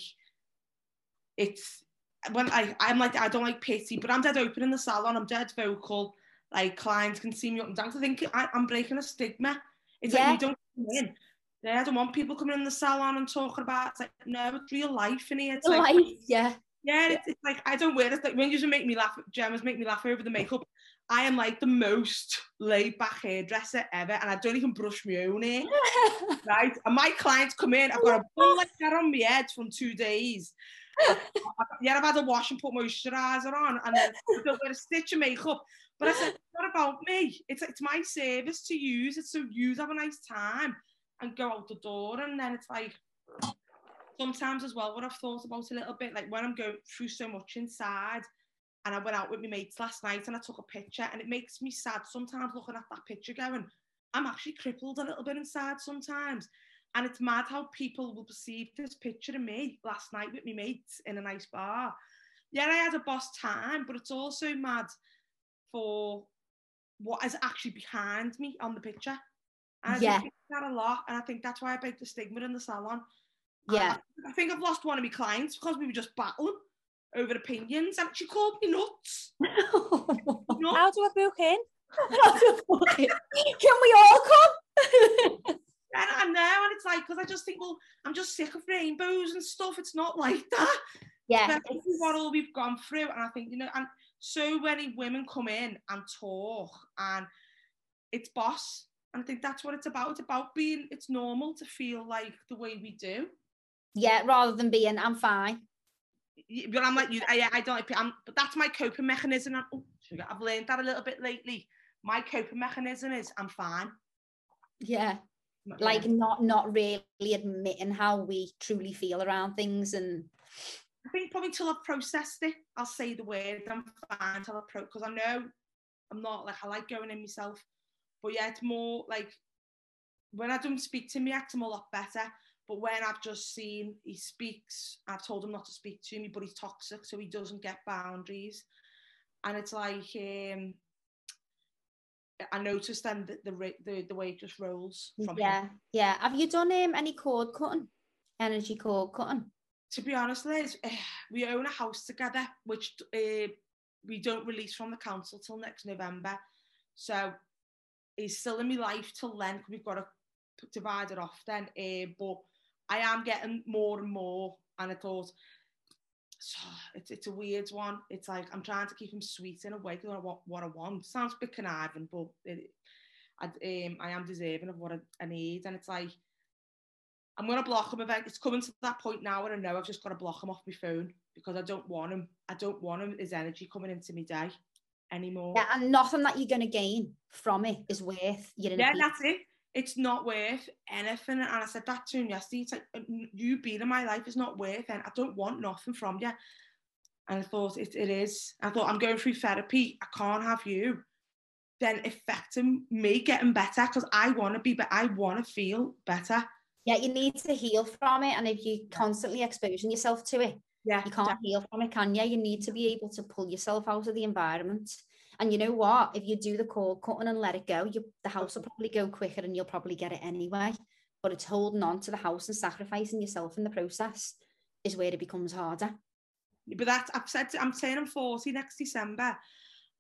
it's when I I'm like I don't like pity, but I'm dead open in the salon. I'm dead vocal. Like clients can see me up and down. So I think I, I'm breaking a stigma. It's Yeah. like we don't come in. Yeah, I don't want people coming in the salon and talking about it's like no, it's real life in here. It's Life, like yeah. yeah, it's, it's like I don't wear it. Like when you just make me laugh, Gemma's make me laugh over the makeup. I am like the most laid back hairdresser ever, and I don't even brush my own hair. right? And my clients come in, I've got a ball like that on my head from two days. yeah, I've had a wash and put moisturiser on, and then I don't wear a stitch of makeup. But I said, it's not about me. It's it's my service to use. It's so you have a nice time and go out the door. And then it's like sometimes as well, what I've thought about a little bit, like when I'm going through so much inside, and I went out with my mates last night and I took a picture, and it makes me sad sometimes looking at that picture going, I'm actually crippled a little bit inside sometimes. And it's mad how people will perceive this picture of me last night with my mates in a nice bar. Yeah, I had a boss time, but it's also mad for what is actually behind me on the picture. And I think that a lot, and I think that's why I break the stigma in the salon. Yeah. I think I've lost one of my clients because we were just battling over opinions. Haven't you called me nuts. Nuts. How do I book in? Can we all come? And I know, and it's like, because I just think, well, I'm just sick of rainbows and stuff. It's not like that. yeah. What all we've gone through, and I think you know, and so many women come in and talk, and it's boss. And I think that's what it's about. It's about being. It's normal to feel like the way we do. Yeah, rather than being, I'm fine. But I'm like you. I, I don't. I'm, but that's my coping mechanism. And, oh, mm. I've learned that a little bit lately. My coping mechanism is I'm fine. Yeah. Like not not really admitting how we truly feel around things and I think probably till I've processed it, I'll say the word. I'm fine till I pro because I know I'm not like I like going in myself. But yeah, it's more like when I don't speak to me, I'm a lot better. But when I've just seen he speaks, I've told him not to speak to me, but he's toxic, so he doesn't get boundaries. And it's like um I noticed then the the the, the way it just rolls from him. yeah, yeah. Have you done um, any cord cutting? Energy cord cutting? to be honest, Liz, we own a house together, which uh, we don't release from the council till next November. So he's still in my life till then. We've got to divide it off then. Uh, but I am getting more and more, and I thought so it's it's a weird one. It's like I'm trying to keep him sweet in a way because I want what I want. Sounds a bit conniving, but it, I um I am deserving of what I, I need, and it's like I'm gonna block him. Event. It's coming to that point now where I know I've just got to block him off my phone because I don't want him. I don't want him his energy coming into me day anymore. Yeah, and nothing that you're gonna gain from it is worth your Yeah, that's it. It's not worth anything. And I said that to him yesterday. It's like "Uh, you being in my life is not worth and I don't want nothing from you. And I thought it, it is. I thought I'm going through therapy. I can't have you then affecting me getting better because I want to be, but I want to feel better. Yeah, you need to heal from it, and if you're constantly exposing yourself to it, Yeah, you can't heal from it, can you? You need to be able to pull yourself out of the environment. And you know what? If you do the cord cutting and let it go, you, the house will probably go quicker, and you'll probably get it anyway. But it's holding on to the house and sacrificing yourself in the process is where it becomes harder. But that I've said to, I'm saying I'm 40 next December,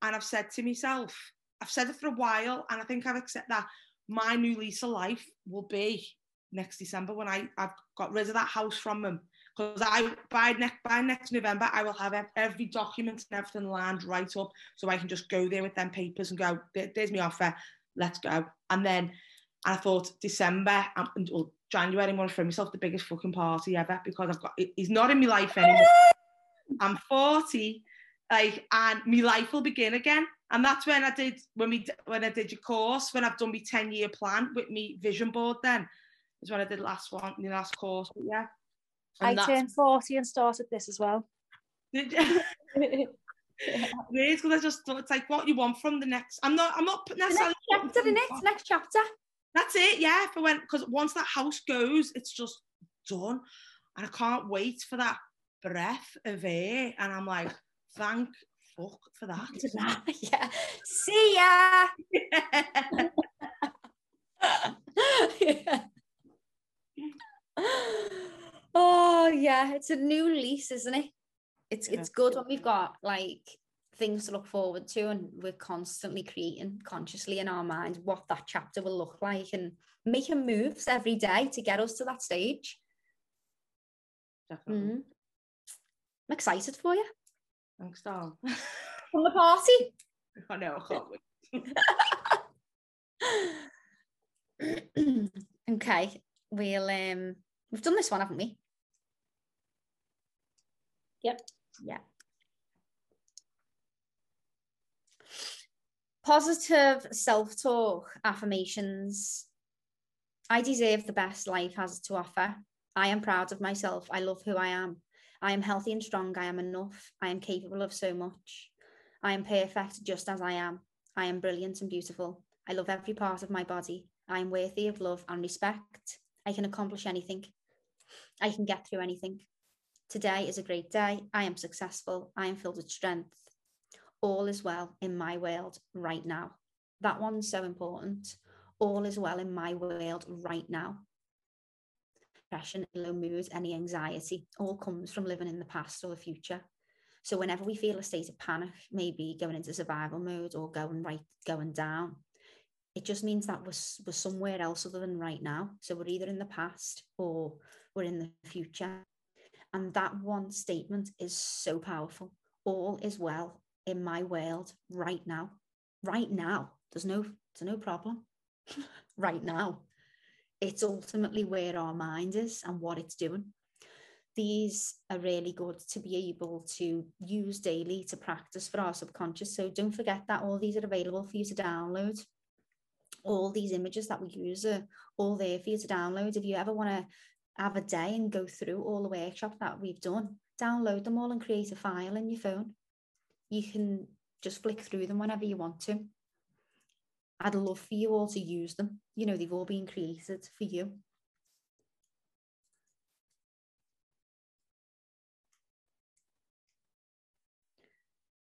and I've said to myself, I've said it for a while, and I think I've accepted that my new lease of life will be next December when I I've got rid of that house from them. Because I by next by next November I will have every document and everything lined right up, so I can just go there with them papers and go. "There- There's my offer. Let's go. And then I thought December um, and well, January I'm going to throw myself the biggest fucking party ever because I've got he- he's not in my life anymore. I'm 40, like, and my life will begin again. And that's when I did when we when I did your course, when I've done my 10 year plan with me vision board. Then is when I did last one, the last course. But yeah, I that's- turned 40 and started this as well. Did you- it is because I just thought it's like what you want from the next. I'm not. I'm not The necessarily. next chapter, the next, next chapter. That's it. Yeah, for when because once that house goes, it's just done, and I can't wait for that breath of air. And I'm like, thank fuck for that. yeah. See ya. Yeah. Oh yeah, it's a new lease, isn't it? It's Yeah. it's good when we've got like things to look forward to and we're constantly creating consciously in our minds what that chapter will look like and making moves every day to get us to that stage Definitely. Mhm. i'm excited for you Thanks, Dal. from the party I know, I can't wait. okay we'll um we've done this one haven't we Yep. yeah. Positive self-talk affirmations. I deserve the best life has to offer. I am proud of myself. I love who i am. I am healthy and strong. I am enough. I am capable of so much. I am perfect just as i am. I am brilliant and beautiful. I love every part of my body. I am worthy of love and respect. I can accomplish anything. I can get through anything today is a great day i am successful i am filled with strength all is well in my world right now. That one's so important. All is well in my world right now. Depression, low mood, any anxiety all comes from living in the past or the future. So whenever we feel a state of panic, maybe going into survival mode or going right, going down, it just means that we're, we're somewhere else other than right now. So we're either in the past or we're in the future. And that one statement is so powerful. All is well in my world right now. Right now. There's no there's no problem. right now. It's ultimately where our mind is and what it's doing. These are really good to be able to use daily to practice for our subconscious. So don't forget that all these are available for you to download. All these images that we use are all there for you to download. If you ever want to have a day and go through all the workshops that we've done, download them all and create a file in your phone you can just flick through them whenever you want to. I'd love for you all to use them. You know, they've all been created for you.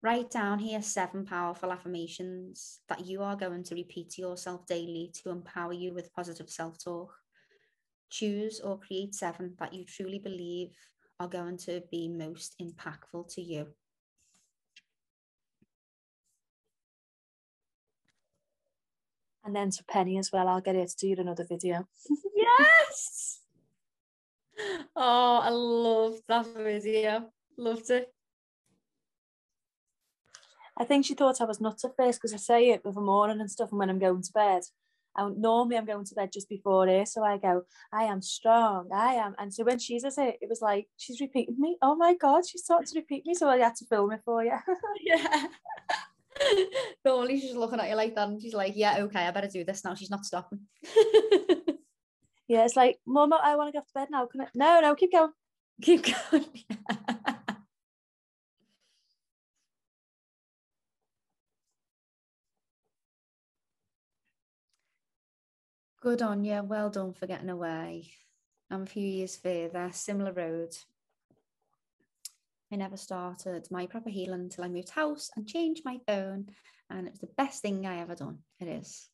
Write down here seven powerful affirmations that you are going to repeat to yourself daily to empower you with positive self talk. Choose or create seven that you truly believe are going to be most impactful to you. And then to Penny as well, I'll get her to do another video. Yes. Oh, I love that video. Loved it. I think she thought I was nuts at first because I say it with the morning and stuff and when I'm going to bed. And normally I'm going to bed just before her. So I go, I am strong, I am. And so when she says it, it was like, she's repeating me. Oh my God, she's starting to repeat me. So I had to film it for you. Yeah. only she's looking at you like that and she's like, yeah, okay, I better do this now. She's not stopping. yeah, it's like, Mum, I want to go to bed now. Can I? No, no, keep going. Keep going. Good on you. Well done for getting away. I'm a few years further, similar road. I never started my proper healing until I moved house and changed my phone. And it was the best thing I ever done. It is.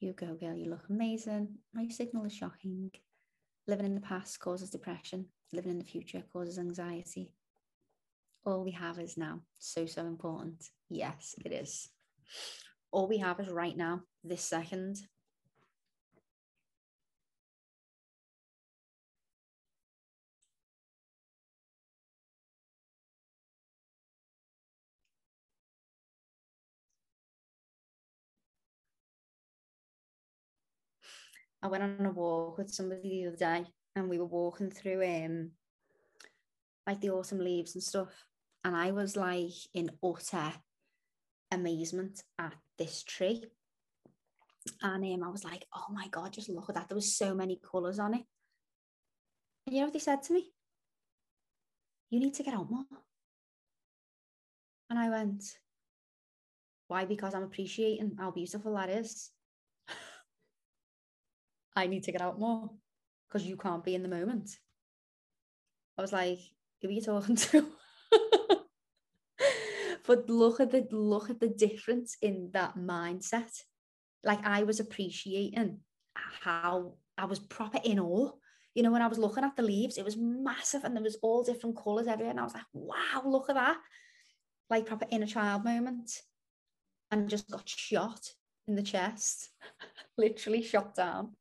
You go, girl. You look amazing. My signal is shocking. Living in the past causes depression. Living in the future causes anxiety. All we have is now. So, so important. Yes, it is. All we have is right now, this second. I went on a walk with somebody the other day and we were walking through um like the autumn leaves and stuff. And I was like in utter amazement at this tree. And um, I was like, oh my God, just look at that. There was so many colours on it. And you know what they said to me? You need to get out more. And I went, why? Because I'm appreciating how beautiful that is. I need to get out more because you can't be in the moment. I was like, who are you talking to? but look at the look at the difference in that mindset. Like I was appreciating how I was proper in awe. You know, when I was looking at the leaves, it was massive and there was all different colours everywhere. And I was like, wow, look at that. like proper inner child moment and just got shot in the chest, literally shot down.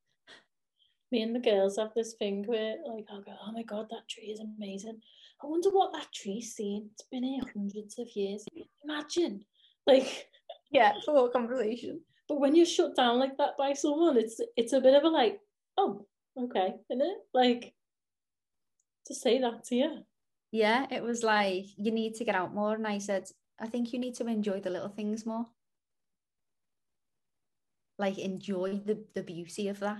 Me and the girls have this thing where, like, I'll go, oh my God, that tree is amazing. I wonder what that tree's seen. It's been here hundreds of years. Imagine. Like, Yeah, full conversation. but when you're shut down like that by someone, it's it's a bit of a like, oh, okay, isn't it? Like, to say that to you. Yeah, it was like, you need to get out more. And I said, I think you need to enjoy the little things more. Like, enjoy the, the beauty of that.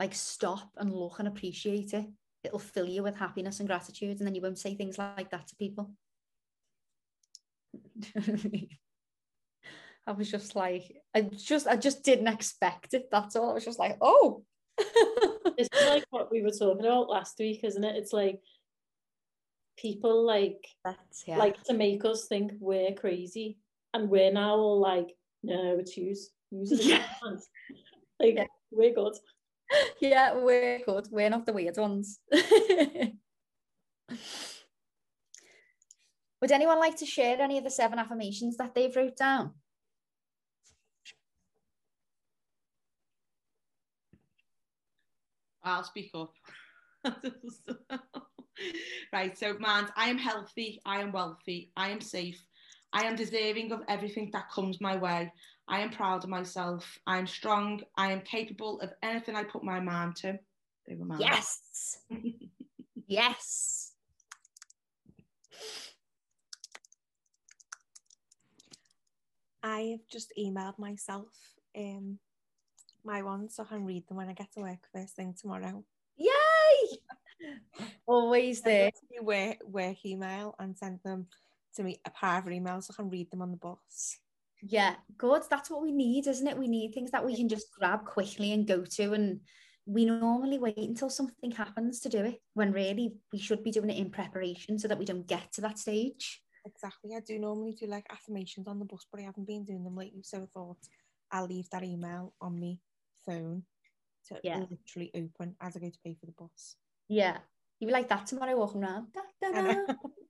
Like, stop and look and appreciate it. It'll fill you with happiness and gratitude. And then you won't say things like that to people. I was just like, I just, I just didn't expect it. That's all. I was just like, oh. it's like what we were talking about last week, isn't it? It's like people like That's yeah. like to make us think we're crazy, and we're now all like, no, it's use use it. Yeah. Like Yeah. we're good. yeah, we're good. We're not the weird ones. Would anyone like to share any of the seven affirmations that they've wrote down? I'll speak up. right, so man, I am healthy, I am wealthy, I am safe, I am deserving of everything that comes my way. I am proud of myself, I am strong, I am capable of anything I put my mind to. They were mine. Yes. yes. I have just emailed myself um my ones so I can read them when I get to work first thing tomorrow. Yay. Always there. to my work, work email and send them to me a private email so I can read them on the bus. Yeah, good. That's what we need, isn't it? We need things that we can just grab quickly and go to. And we normally wait until something happens to do it when really we should be doing it in preparation so that we don't get to that stage. Exactly. I do normally do like affirmations on the bus, but I haven't been doing them lately. So I thought I'll leave that email on my phone to Yeah. literally open as I go to pay for the bus. Yeah. You'd be like that tomorrow walking around. Da, da, da.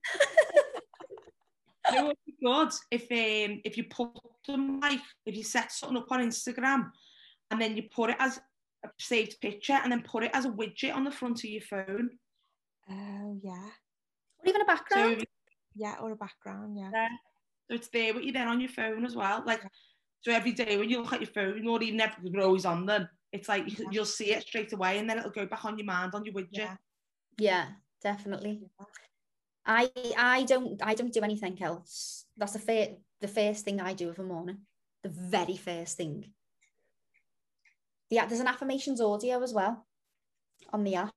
You know what would be good if um if you put them like if you set something up on Instagram and then you put it as a saved picture and then put it as a widget on the front of your phone. Oh yeah. Or even a background. if- Yeah, or a background, yeah. Yeah. so it's there with you then on your phone as well. Like so every day when you look at your phone, or even if you're always on them, it's like you, Yeah. you'll see it straight away and then it'll go back on your mind on your widget. Yeah. Yeah, definitely. I I don't I don't do anything else. That's the fir- the first thing I do of a morning. The very first thing. Yeah, there's an affirmations audio as well on the app,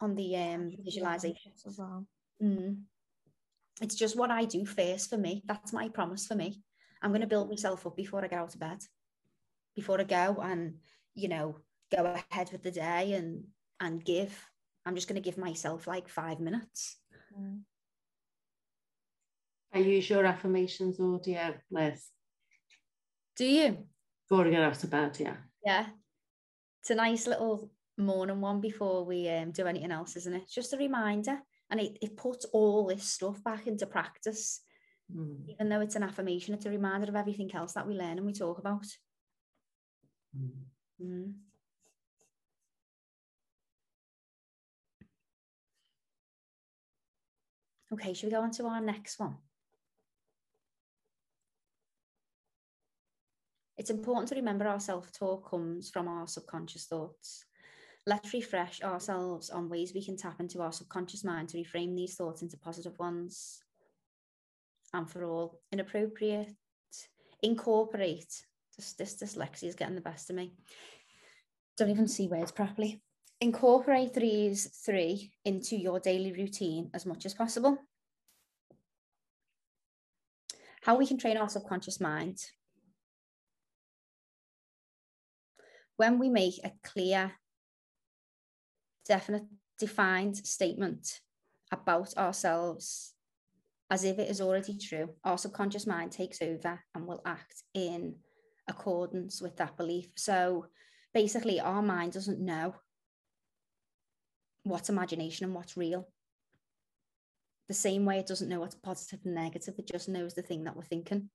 on the um Should be on visualization. as well. Mm. It's just what I do first for me. That's my promise for me. I'm going to build myself up before I get out of bed. Before I go and, you know, go ahead with the day and and give. I'm just going to give myself like five minutes. Mm. I use your affirmations audio, Liz. Do you? Before I get out of bed, yeah. Yeah. It's a nice little morning one before we um, do anything else, isn't it? It's just a reminder. And it, it puts all this stuff back into practice. Mm. Even though it's an affirmation, it's a reminder of everything else that we learn and we talk about. Mm. Okay, should we go on to our next one? It's important to remember our self talk comes from our subconscious thoughts. Let's refresh ourselves on ways we can tap into our subconscious mind to reframe these thoughts into positive ones. And for all inappropriate, incorporate. Just this dyslexia is getting the best of me. Don't even see words properly. Incorporate these three into your daily routine as much as possible. How we can train our subconscious mind. When we make a clear, definite, defined statement about ourselves as if it is already true, our subconscious mind takes over and will act in accordance with that belief. So basically, our mind doesn't know what's imagination and what's real. The same way it doesn't know what's positive and negative, it just knows the thing that we're thinking.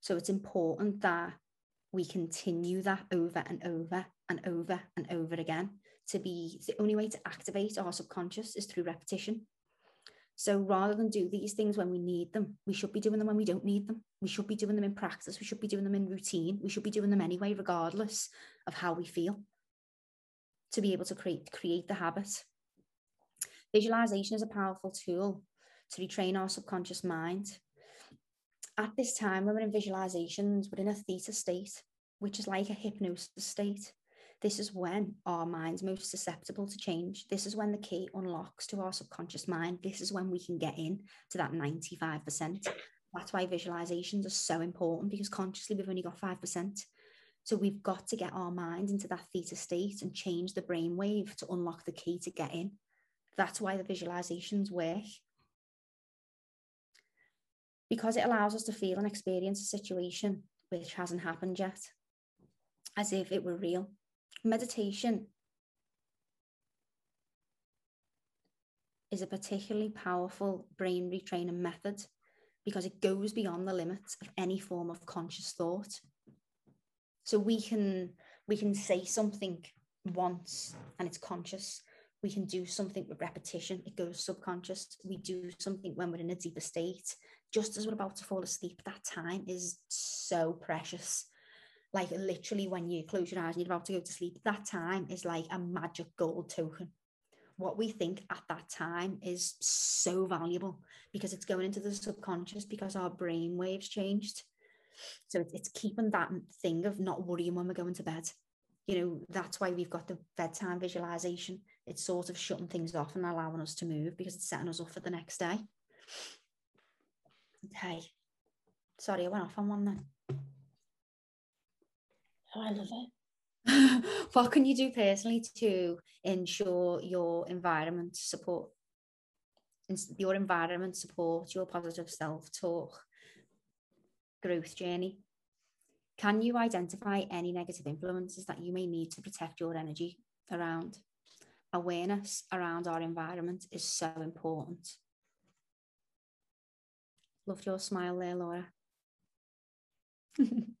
So it's important that we continue that over and over and over and over again to be the only way to activate our subconscious is through repetition. So rather than do these things when we need them, we should be doing them when we don't need them. We should be doing them in practice. We should be doing them in routine. We should be doing them anyway, regardless of how we feel, to be able to create, create the habit. Visualization is a powerful tool to retrain our subconscious mind. At this time, when we're in visualizations, we're in a theta state, which is like a hypnosis state. This is when our mind's most susceptible to change. This is when the key unlocks to our subconscious mind. This is when we can get in to that 95%. That's why visualizations are so important because consciously we've only got 5%. So we've got to get our mind into that theta state and change the brain wave to unlock the key to get in. That's why the visualizations work. Because it allows us to feel and experience a situation which hasn't happened yet, as if it were real meditation is a particularly powerful brain retraining method because it goes beyond the limits of any form of conscious thought. So we can we can say something once and it's conscious. We can do something with repetition, it goes subconscious. We do something when we're in a deeper state, just as we're about to fall asleep. That time is so precious like literally when you close your eyes and you're about to go to sleep, that time is like a magic gold token. What we think at that time is so valuable because it's going into the subconscious because our brain waves changed. So it's, keeping that thing of not worrying when we're going to bed. You know, that's why we've got the bedtime visualization. It's sort of shutting things off and allowing us to move because it's setting us up for the next day. Okay. Sorry, I went off on one then. Oh, I love it. what can you do personally to ensure your environment support your environment support your positive self-talk growth journey. Can you identify any negative influences that you may need to protect your energy around? Awareness around our environment is so important. Loved your smile there laura.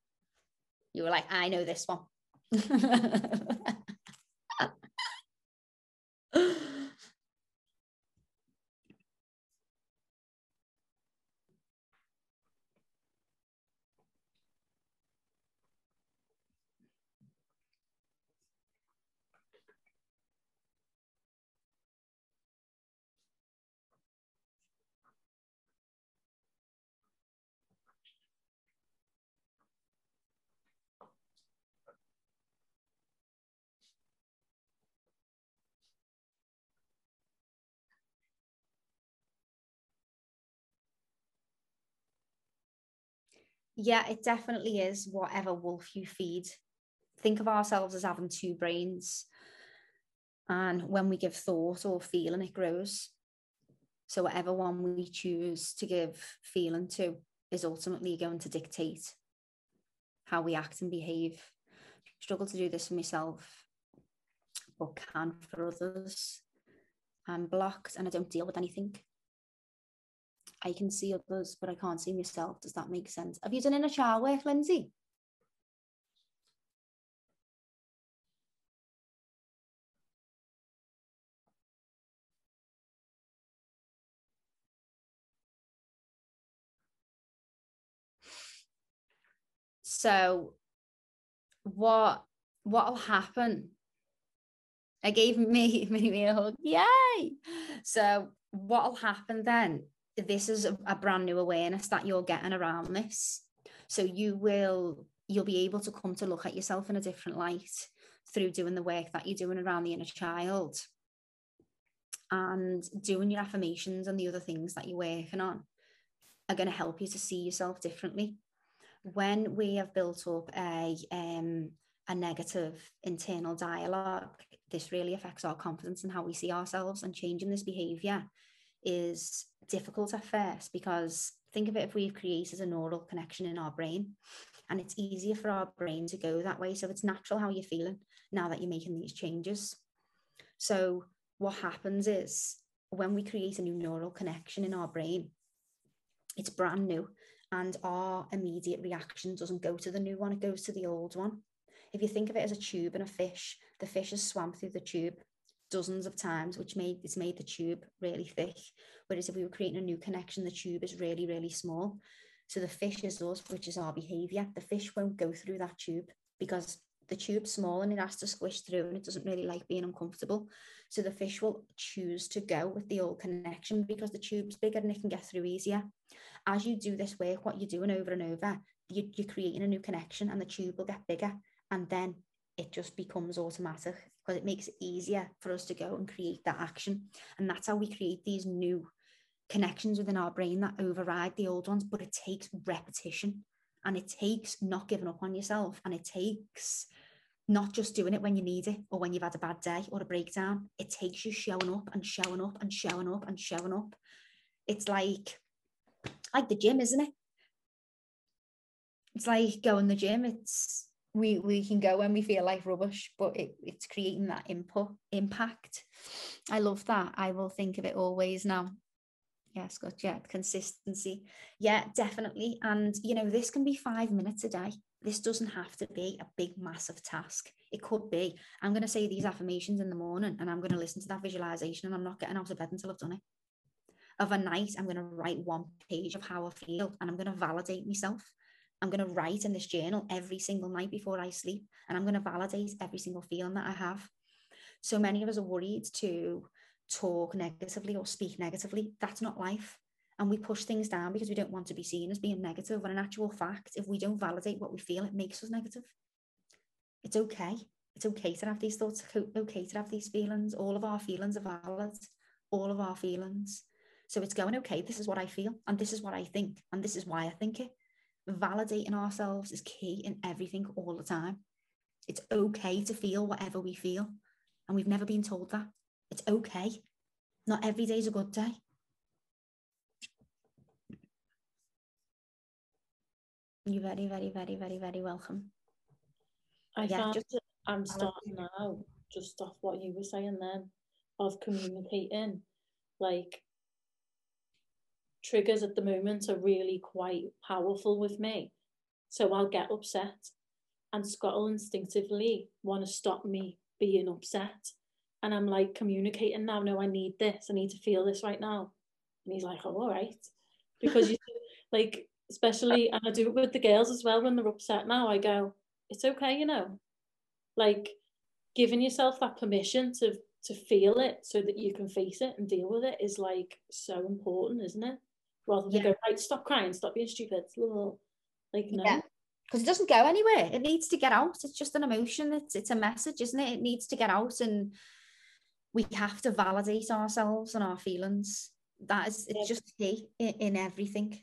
You were like, I know this one. yeah, it definitely is whatever wolf you feed. Think of ourselves as having two brains. And when we give thought or feeling, it grows. So, whatever one we choose to give feeling to is ultimately going to dictate how we act and behave. struggle to do this for myself, but can for others. I'm blocked and I don't deal with anything. I can see others, but I can't see myself. Does that make sense? Have you done inner child work, Lindsay? So what what'll happen? I gave me, me a hug. Yay! So what'll happen then this is a, a brand new awareness that you're getting around this. So you will you'll be able to come to look at yourself in a different light through doing the work that you're doing around the inner child and doing your affirmations and the other things that you're working on are going to help you to see yourself differently when we have built up a um, a negative internal dialogue this really affects our confidence and how we see ourselves and changing this behavior is difficult at first because think of it if we've created a neural connection in our brain and it's easier for our brain to go that way. So it's natural how you're feeling now that you're making these changes. So what happens is when we create a new neural connection in our brain, it's brand new and our immediate reaction doesn't go to the new one, it goes to the old one. If you think of it as a tube and a fish, the fish has swam through the tube dozens of times, which made it's made the tube really thick. Whereas if we were creating a new connection, the tube is really, really small. So the fish is us, which is our behavior. The fish won't go through that tube because the tube's small and it has to squish through and it doesn't really like being uncomfortable. So the fish will choose to go with the old connection because the tube's bigger and it can get through easier. As you do this work, what you're doing over and over, you, you're creating a new connection and the tube will get bigger and then it just becomes automatic because it makes it easier for us to go and create that action. And that's how we create these new connections within our brain that override the old ones, but it takes repetition and it takes not giving up on yourself and it takes not just doing it when you need it or when you've had a bad day or a breakdown. It takes you showing up and showing up and showing up and showing up. It's like like the gym, isn't it? It's like going to the gym. It's we we can go when we feel like rubbish, but it, it's creating that input impact. I love that. I will think of it always now. Yes, good. Yeah, consistency. Yeah, definitely. And you know, this can be five minutes a day. This doesn't have to be a big, massive task. It could be. I'm going to say these affirmations in the morning, and I'm going to listen to that visualization, and I'm not getting out of bed until I've done it. Of a night, I'm going to write one page of how I feel, and I'm going to validate myself. I'm going to write in this journal every single night before I sleep, and I'm going to validate every single feeling that I have. So many of us are worried to talk negatively or speak negatively. That's not life. And we push things down because we don't want to be seen as being negative. When in actual fact, if we don't validate what we feel, it makes us negative. It's okay. It's okay to have these thoughts, okay to have these feelings. All of our feelings are valid. All of our feelings. So it's going, okay, this is what I feel, and this is what I think, and this is why I think it. Validating ourselves is key in everything all the time. It's okay to feel whatever we feel. And we've never been told that. It's okay. Not every day is a good day. You're very, very, very, very, very welcome. I yeah, found just, I'm starting now, just off what you were saying then, of communicating. Like, triggers at the moment are really quite powerful with me. So I'll get upset, and Scott will instinctively want to stop me being upset. And I'm like communicating now, no, I need this, I need to feel this right now. And he's like, oh, all right. Because you like, especially, and I do it with the girls as well when they're upset now, I go, it's okay, you know, like giving yourself that permission to to feel it so that you can face it and deal with it is like so important, isn't it? Rather than Yeah. go, right, stop crying, stop being stupid. Like, no. Yeah. Because it doesn't go anywhere. It needs to get out. It's just an emotion. It's it's a message, isn't it? It needs to get out, and we have to validate ourselves and our feelings. That is, it's Yeah. just key in, in everything.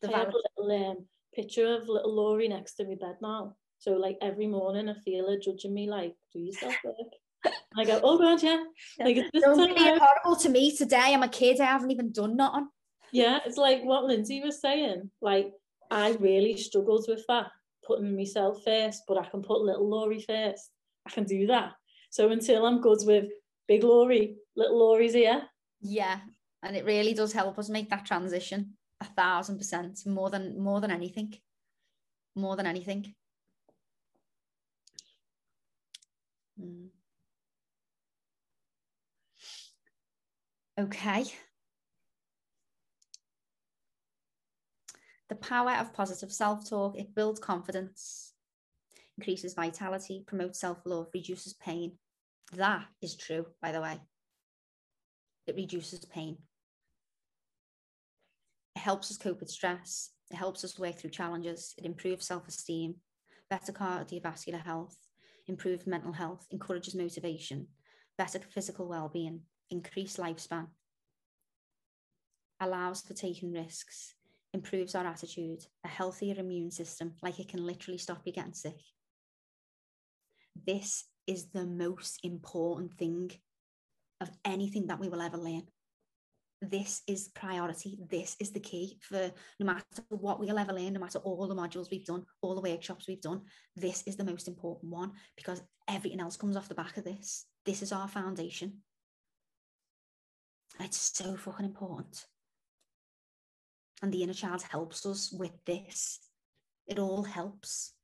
The I have a little um, picture of little Laurie next to my bed now. So like every morning I feel her judging me like, do yourself work. And I go, oh god, yeah. Like it's Don't be horrible to me today. I'm a kid. I haven't even done nothing. Yeah, it's like what Lindsay was saying. Like I really struggled with that, putting myself first, but I can put little Laurie first. I can do that. So until I'm good with big Laurie, little Laurie's here. Yeah, and it really does help us make that transition a thousand percent more than more than anything, more than anything. Mm. Okay. The power of positive self-talk, it builds confidence, increases vitality, promotes self-love, reduces pain. That is true, by the way. It reduces pain. It helps us cope with stress. It helps us work through challenges. It improves self esteem, better cardiovascular health, improved mental health, encourages motivation, better physical well being, increased lifespan, allows for taking risks, improves our attitude, a healthier immune system, like it can literally stop you getting sick. This is the most important thing of anything that we will ever learn. This is priority. This is the key for no matter what we'll ever learn, no matter all the modules we've done, all the workshops we've done. This is the most important one because everything else comes off the back of this. This is our foundation. It's so fucking important. And the inner child helps us with this. It all helps,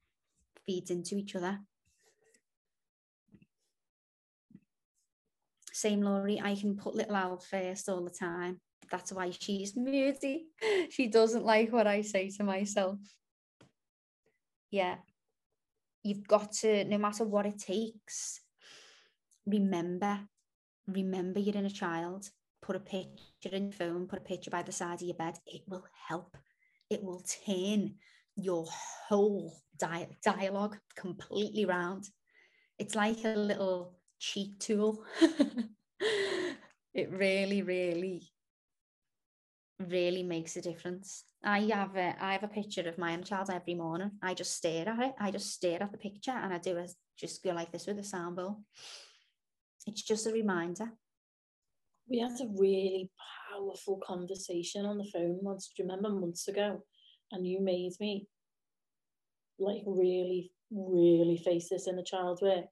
feeds into each other. Same Laurie, I can put little Al first all the time. That's why she's moody. She doesn't like what I say to myself. Yeah. You've got to, no matter what it takes, remember, remember you're in a child. Put a picture in your phone, put a picture by the side of your bed. It will help. It will turn your whole di- dialogue completely round. It's like a little cheat tool. it really, really, really makes a difference. I have a I have a picture of my own child every morning. I just stare at it. I just stare at the picture and I do a just go like this with a sound bowl. It's just a reminder. We had a really powerful conversation on the phone once, do you remember months ago? And you made me like really, really face this in the child work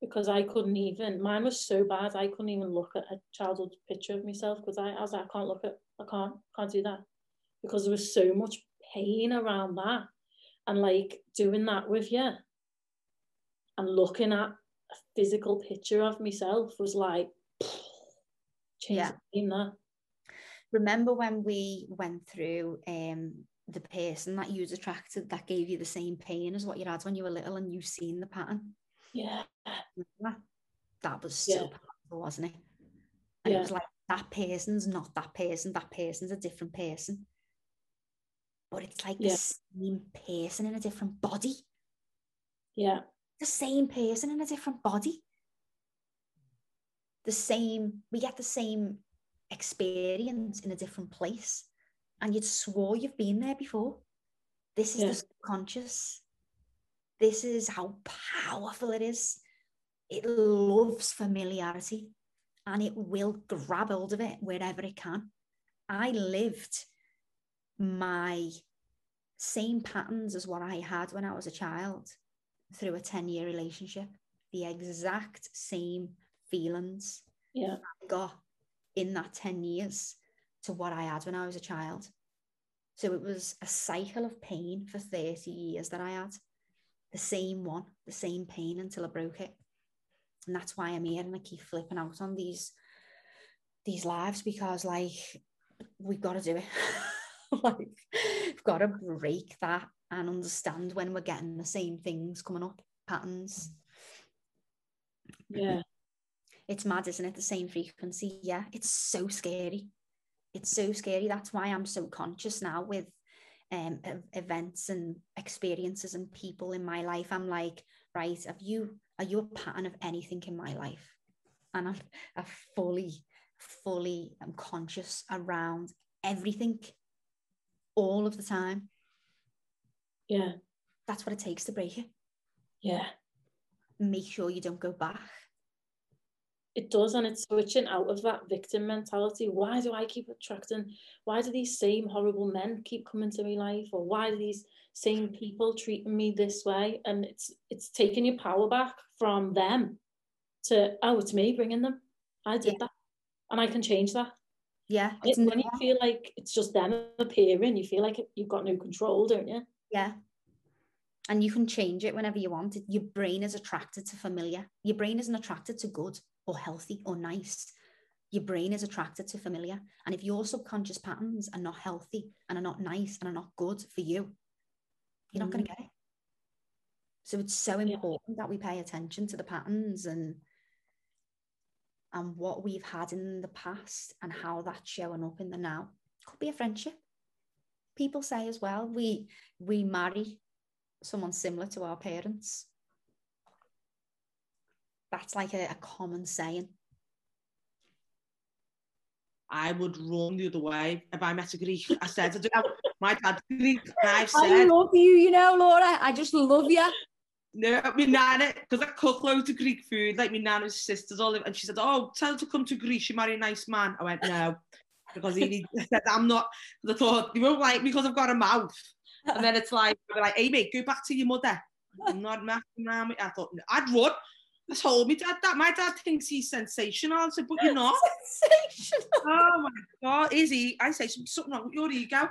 because I couldn't even, mine was so bad, I couldn't even look at a childhood picture of myself because I, I was like, I can't look at, I can't, can't do that because there was so much pain around that. And like doing that with you and looking at a physical picture of myself was like, Yeah. changing that. Remember when we went through um the person that you was attracted that gave you the same pain as what you had when you were little and you've seen the pattern? Yeah. That was so Yeah. powerful, wasn't it? And Yeah. it was like that person's not that person, that person's a different person. But it's like Yeah. the same person in a different body. Yeah. The same person in a different body. The same, we get the same experience in a different place. And you'd swore you've been there before. This is Yeah. the subconscious. This is how powerful it is. It loves familiarity and it will grab hold of it wherever it can. I lived my same patterns as what I had when I was a child through a 10 year relationship, the exact same feelings Yeah. I got in that 10 years to what I had when I was a child. So it was a cycle of pain for 30 years that I had. The same one, the same pain until I broke it. And that's why I'm here and I keep flipping out on these these lives because like we've got to do it. like we've got to break that and understand when we're getting the same things coming up, patterns. Yeah. It's mad, isn't it? The same frequency. Yeah, it's so scary. It's so scary. That's why I'm so conscious now with um events and experiences and people in my life. I'm like, right, have you are you a pattern of anything in my life? And I'm I'm fully, fully I'm conscious around everything all of the time. Yeah. That's what it takes to break it. Yeah. Make sure you don't go back. It does, and it's switching out of that victim mentality. Why do I keep attracting? Why do these same horrible men keep coming to my life, or why do these same people treating me this way? And it's it's taking your power back from them to oh, it's me bringing them. I did Yeah. that, and I can change that. Yeah, It- it's when you feel like it's just them appearing, you feel like you've got no control, don't you? Yeah. And you can change it whenever you want. it. Your brain is attracted to familiar. Your brain isn't attracted to good or healthy or nice. Your brain is attracted to familiar. And if your subconscious patterns are not healthy and are not nice and are not good for you, you're not going to mm. get it. So it's so important that we pay attention to the patterns and and what we've had in the past and how that's showing up in the now. Could be a friendship. People say as well, we we marry someone similar to our parents. That's like a, a common saying. I would run the other way if I met a Greek. I said, I don't my dad's Greek. I've I love you, you know, Laura. I just love you. no, my nana, because I cook loads of Greek food, like my nana's sisters all live, and she said, oh, tell her to come to Greece, you marry a nice man. I went, no, because he I said, I'm not, I thought, you won't like me because I've got a mouth. And then it's like, like, Amy, go back to your mother. I'm not messing around with I thought, I'd run. I told me dad that. My dad thinks he's sensational. I said, but you're not. Sensational. oh my God, is he? I say "Some- something wrong with your ego.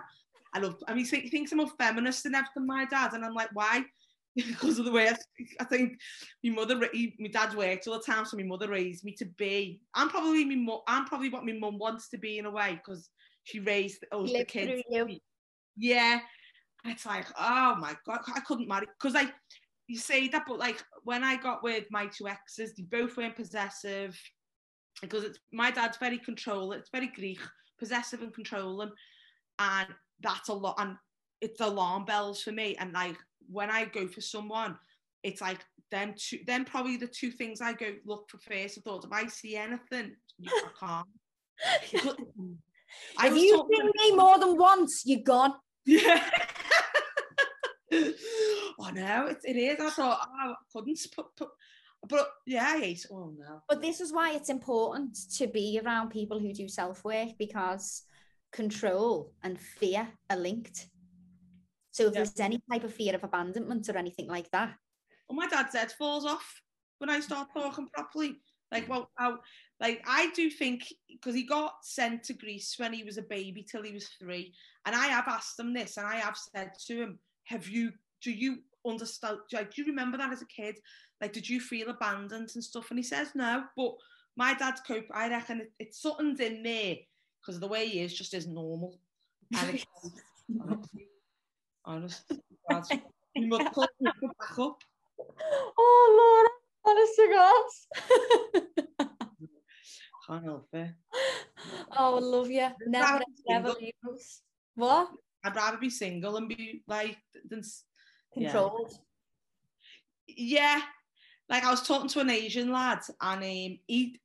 I love, I mean, he thinks I'm a feminist and everything, my dad. And I'm like, why? because of the way I. I think my mother, he, my dad's worked all the time, so my mother raised me to be. I'm probably mu- I'm probably what my mum wants to be in a way because she raised us the kids. Yeah. And it's like, oh my God, I couldn't marry. Because like, you say that, but like when I got with my two exes, they both weren't possessive. Because it's my dad's very controlling, it's very Greek, possessive and controlling. And that's a lot. And it's alarm bells for me. And like when I go for someone, it's like them two, then probably the two things I go look for first. I thought, if I see anything, can't. I if was you talking- see me more than once, you're gone. yeah. No, it, it is. I thought oh, I couldn't put, put, but yeah, I hate. Oh no. But this is why it's important to be around people who do self work because control and fear are linked. So if Yeah. there's any type of fear of abandonment or anything like that, Well, my dad's head falls off when I start talking properly. Like, well, how, like I do think because he got sent to Greece when he was a baby till he was three, and I have asked him this, and I have said to him, "Have you? Do you understand? Like, do you remember that as a kid? Like, did you feel abandoned and stuff?" And he says no, but my dad's cope. I reckon it, it's something's in there because the way he is just isn't normal. And it's, honestly, honest, God's- you must pull back up. oh Lord, honest to God. Can't help it. oh, I love you. Never, never leave us. What? I'd rather be single and be like than s- Yeah. Controlled. yeah. Like I was talking to an Asian lad, and um, he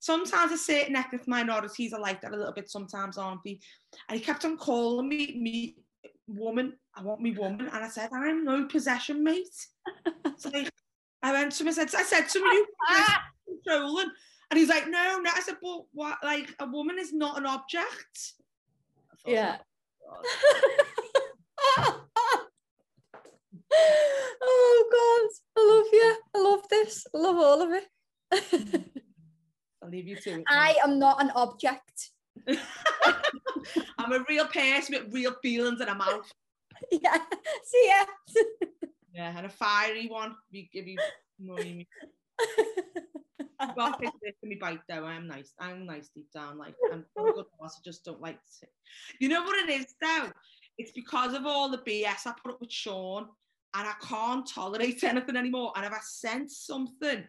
sometimes a certain ethnic minorities are like that a little bit. Sometimes aren't they? And he kept on calling me me woman. I want me woman, and I said I'm no possession, mate. so like, I went to him. I said, I said to him, you controlling. And he's like, no, no. I said, but what? Like, a woman is not an object. Thought, Yeah. "Oh, God." oh God, I love you. I love this. I love all of it. I'll leave you to it. I am not an object. I'm a real person with real feelings and a mouth. Yeah. See ya. Yeah, and a fiery one. We give you money. Well, this me bite though. I'm nice. I'm nice deep down. Like I'm, I'm a good boss. I just don't like to. You know what it is though? It's because of all the BS I put up with Sean, and I can't tolerate anything anymore. And if I sense something,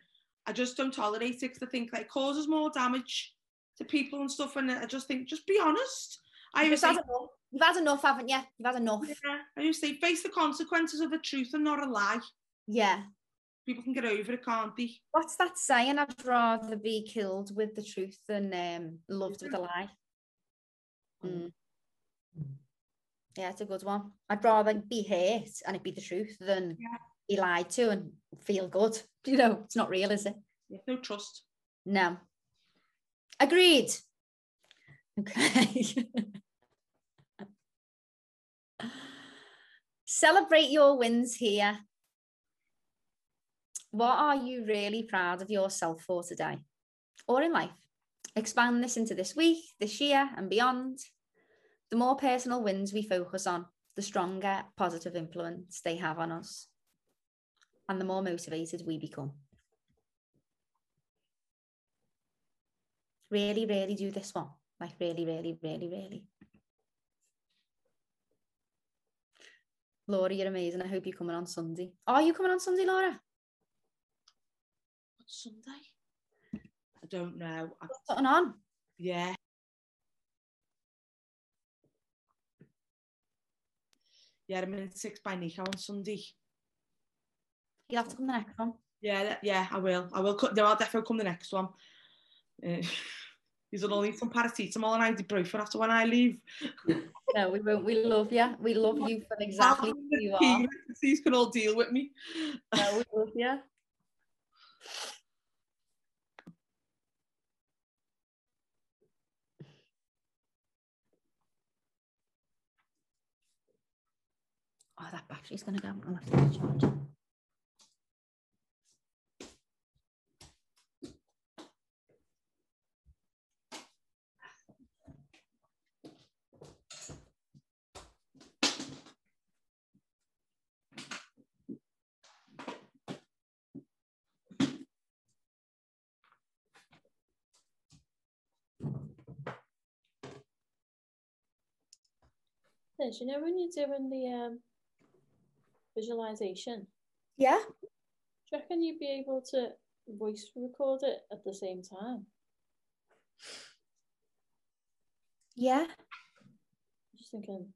I just don't tolerate it because I think like it causes more damage to people and stuff. And I just think, just be honest. I You've always had say, enough. You've had enough, haven't you? You've had enough. yeah, I used say, face the consequences of the truth and not a lie. Yeah. People can get over it, can't they? What's that saying? I'd rather be killed with the truth than um, loved with a lie. Mm. Yeah, it's a good one. I'd rather be hurt and it be the truth than Yeah. be lied to and feel good. You know, it's not real, is it? There's no trust. No. Agreed. Okay. Celebrate your wins here. What are you really proud of yourself for today or in life? Expand this into this week, this year, and beyond. The more personal wins we focus on, the stronger positive influence they have on us, and the more motivated we become. Really, really do this one. Like, really, really, really, really. Laura, you're amazing. I hope you're coming on Sunday. Are you coming on Sunday, Laura? What's Sunday? I don't know. I, What's something on? yeah. yeah, I'm in six by Nico on Sunday. You'll have to come the next one. Yeah, yeah, I will. I will. No, I'll definitely come the next one. Uh, He's will need some paracetamol and ibuprofen after when I leave. no, we won't. We love you. We love you for exactly who you are. These can all deal with me. No, we love you. that battery's going to go. I'll have to recharge. You know when you're doing the um, visualization, Yeah. do you reckon you'd be able to voice record it at the same time? Yeah. Just thinking,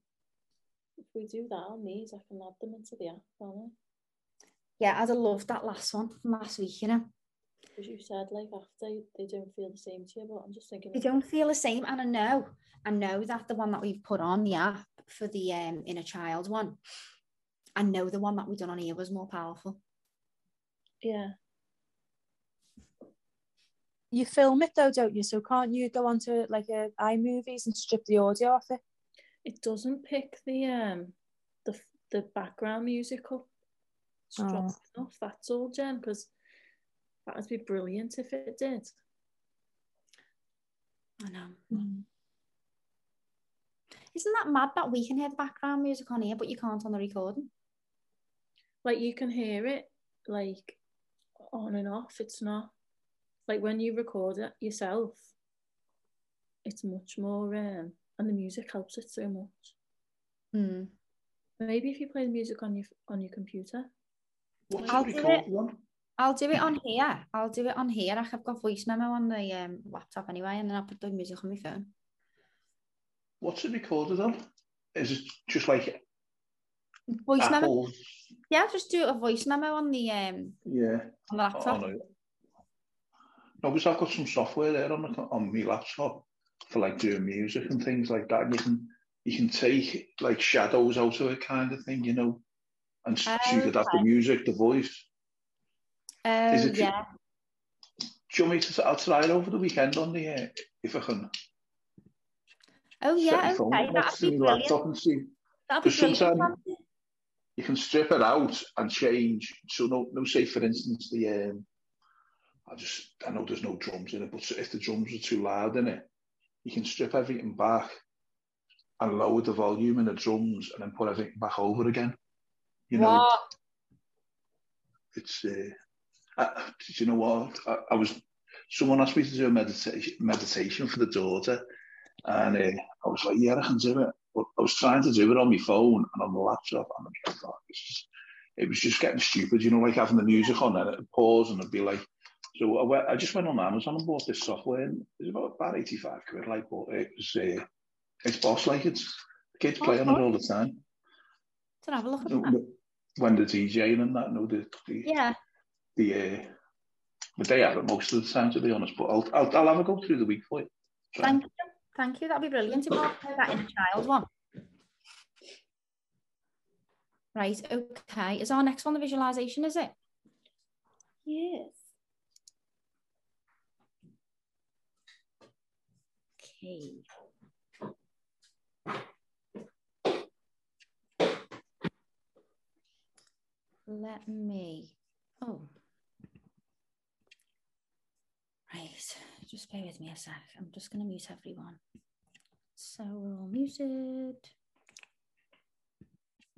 if we do that on these, I can add them into the app, can't I? Yeah, I'd have loved that last one from last week, you know. Because you said like after they don't feel the same to you, but I'm just thinking. They don't feel the same. And I know, I know that the one that we've put on the app for the um inner child one, I know the one that we done on here was more powerful. Yeah. You film it though, don't you? So can't you go onto like a iMovies and strip the audio off it? It doesn't pick the um the the background music up strong enough. That's all, Jen. Because that would be brilliant if it did. I know. Isn't that mad that we can hear the background music on here, but you can't on the recording? Like you can hear it like on and off. It's not like when you record it yourself. It's much more um, and the music helps it so much. Hmm. Maybe if you play the music on your on your computer. What's I'll do it. one? I'll do it on here. I'll do it on here. I've got voice memo on the um, laptop anyway, and then I'll put the music on my phone. What's it recorded on? Is it just like Voice memo. Yeah, just do a voice memo on the um Yeah. on the Oh, laptop. no. No, because I've got some software there on the, on my laptop for like doing music and things like that. And you can you can take like shadows out of it, kind of thing, you know, and so you could have the music, the voice. Oh Is it- yeah. Do you want me to? I'll try it over the weekend on the uh, if I can. Oh yeah. Okay, that'd to be brilliant. laptop and see. That'd be Because brilliant. sometimes. You can strip it out and change. So no, no, say for instance the um, I just I know there's no drums in it, but if the drums are too loud in it, you can strip everything back and lower the volume in the drums and then put everything back over again. You know, What? it's uh, did you know what I, I was someone asked me to do a meditation meditation for the daughter and uh, I was like yeah I can do it but I was trying to do it on my phone and on the laptop and I it's just, it was just getting stupid you know like having the music on and it'd pause and it'd be like so I, went, I just went on Amazon and bought this software and it was about, about 85 quid like but it was uh, it's boss like it's kids play on it all the time To have a look at that. when they're DJing and that no the, the Yeah. the uh, but they have it most of the time to be honest. But I'll I'll, I'll have a go through the week for you. Try. Thank. Thank you. That'd be brilliant if I play that in a child one. Right, okay. Is our next one the visualization, is it? Yes. Okay. Let me. Oh. Right. Just bear with me a sec. I'm just going to mute everyone. So we're all muted.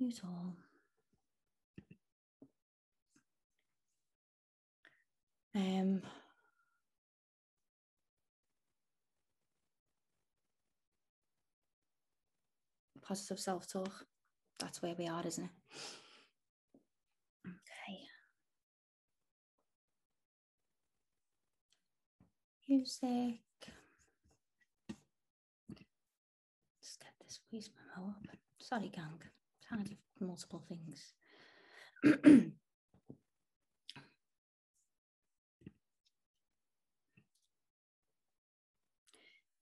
Mute all. Um. Positive self-talk. That's where we are, isn't it? Okay. Music. Let's get this voice memo up. Sorry, gang. Trying to do multiple things.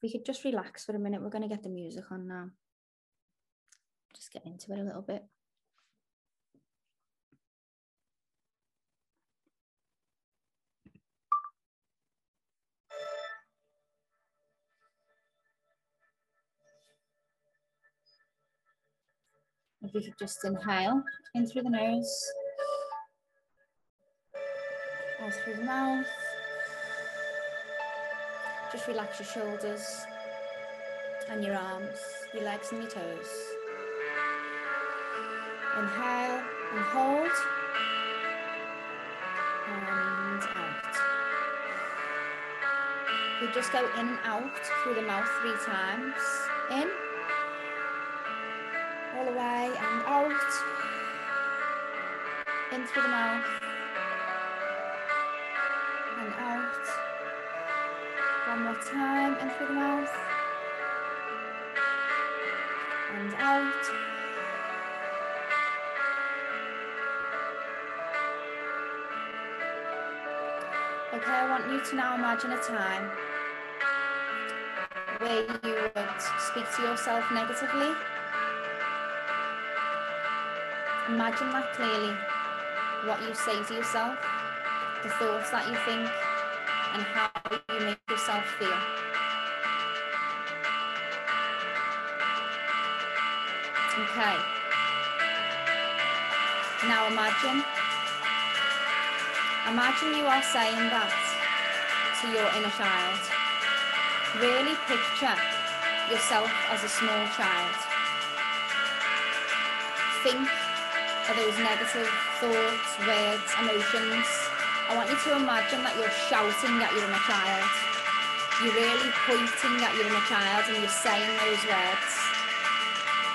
we could just relax for a minute. We're going to get the music on now. Just get into it a little bit. If we could just inhale in through the nose, out through the mouth. Just relax your shoulders and your arms, your legs and your toes. Inhale and hold. And out. We just go in and out through the mouth three times. In the way and out. In through the mouth. And out. One more time, in through the mouth. And out. Okay, I want you to now imagine a time where you would speak to yourself negatively. Imagine that clearly, what you say to yourself, the thoughts that you think, and how you make yourself feel. Okay. Now imagine, imagine you are saying that to your inner child. Really picture yourself as a small child. Think of those negative thoughts, words, emotions. I want you to imagine that you're shouting at your inner child. You're really pointing at your inner child and you're saying those words.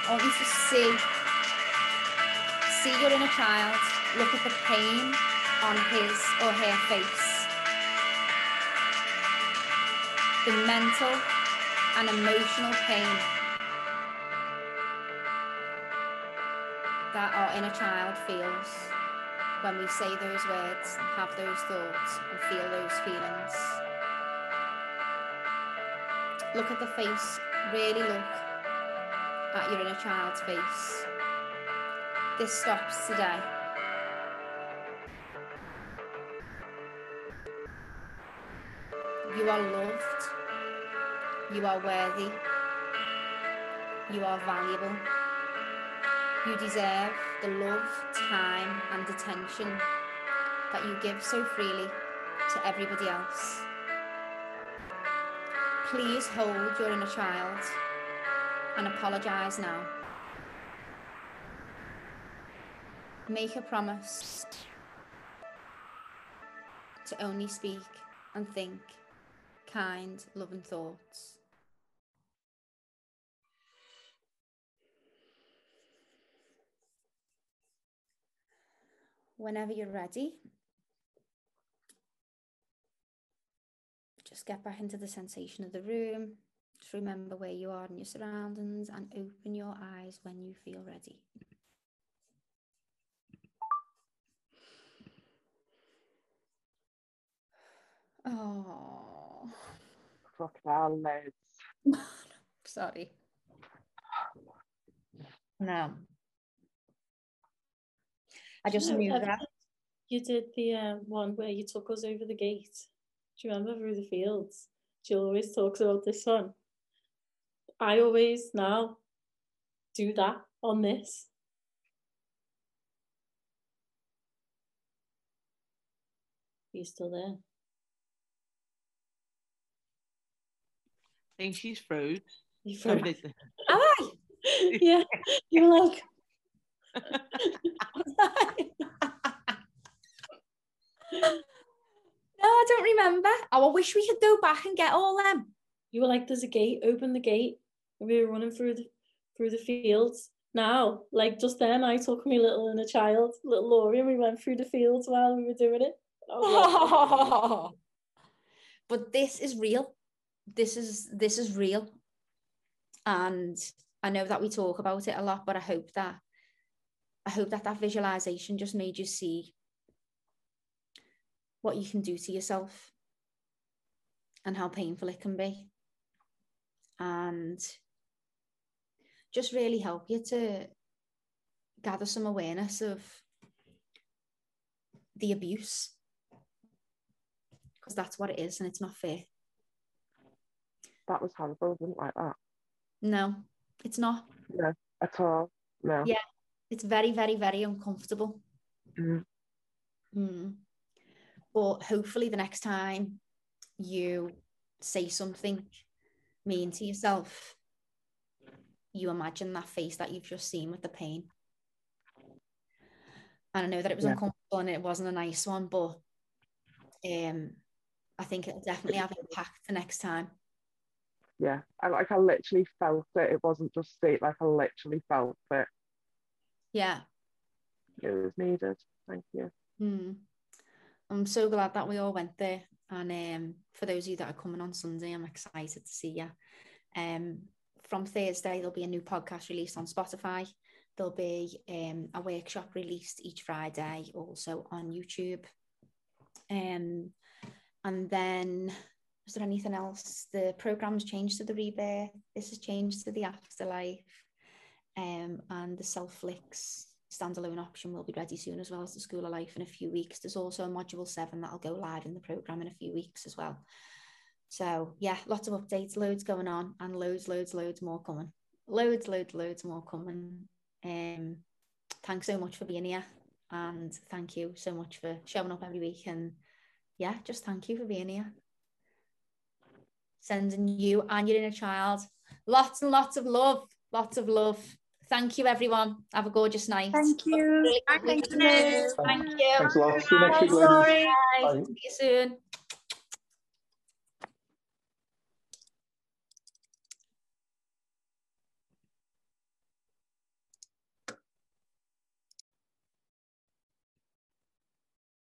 I want you to see, see your inner child, look at the pain on his or her face. The mental and emotional pain inner child feels when we say those words have those thoughts and feel those feelings. Look at the face, really look at your inner child's face. This stops today. You are loved. You are worthy. You are valuable. You deserve the love, time, and attention that you give so freely to everybody else. Please hold your inner child and apologise now. Make a promise to only speak and think kind, loving thoughts. Whenever you're ready, just get back into the sensation of the room. Just remember where you are in your surroundings and open your eyes when you feel ready. Oh, Fuck hell, loads. sorry. No. I just No, knew I've- that. You did the uh, one where you took us over the gate. Do you remember through the fields? Jill always talks about this one. I always now do that on this. Are you still there? I think she's froze. You So froze. Am I? yeah, you were like, No, I don't remember. Oh, I wish we could go back and get all them. you were like, there's a gate, open the gate. We were running through the through the fields. Now, like just then, I took me little and a child, little Laurie, and we went through the fields while we were doing it. Oh, I but this is real. This is this is real. And I know that we talk about it a lot, but I hope that I hope that that visualization just made you see what you can do to yourself and how painful it can be. And just really help you to gather some awareness of the abuse because that's what it is and it's not fair. That was horrible. I didn't like that No, it's not. No, at all. No. Yeah. It's very, very, very uncomfortable. Mm. Mm. But hopefully, the next time you say something mean to yourself, you imagine that face that you've just seen with the pain. And I know that it was Yeah. uncomfortable and it wasn't a nice one, but um, I think it'll definitely have impact the next time. yeah, I like I literally felt it. It wasn't just state like I literally felt it. Yeah. It was needed. Thank you. Hmm. I'm so glad that we all went there. And um, for those of you that are coming on Sunday, I'm excited to see you. Um, from Thursday, there'll be a new podcast released on Spotify. There'll be um, a workshop released each Friday, also on YouTube. Um, and then, is there anything else? The program's changed to the rebirth. This has changed to the afterlife. Um, and the self flicks standalone option will be ready soon, as well as the School of Life in a few weeks. There's also a module seven that'll go live in the program in a few weeks as well. So yeah, lots of updates, loads going on, and loads, loads, loads more coming. Loads, loads, loads more coming. Um, thanks so much for being here, and thank you so much for showing up every week. And yeah, just thank you for being here. Sending you and your inner child lots and lots of love, lots of love. Thank you, everyone. Have a gorgeous night. Thank you. Thank you. Thank Thank you. Thanks a lot. See you next week, Bye. ladies. Bye. Bye. See you soon.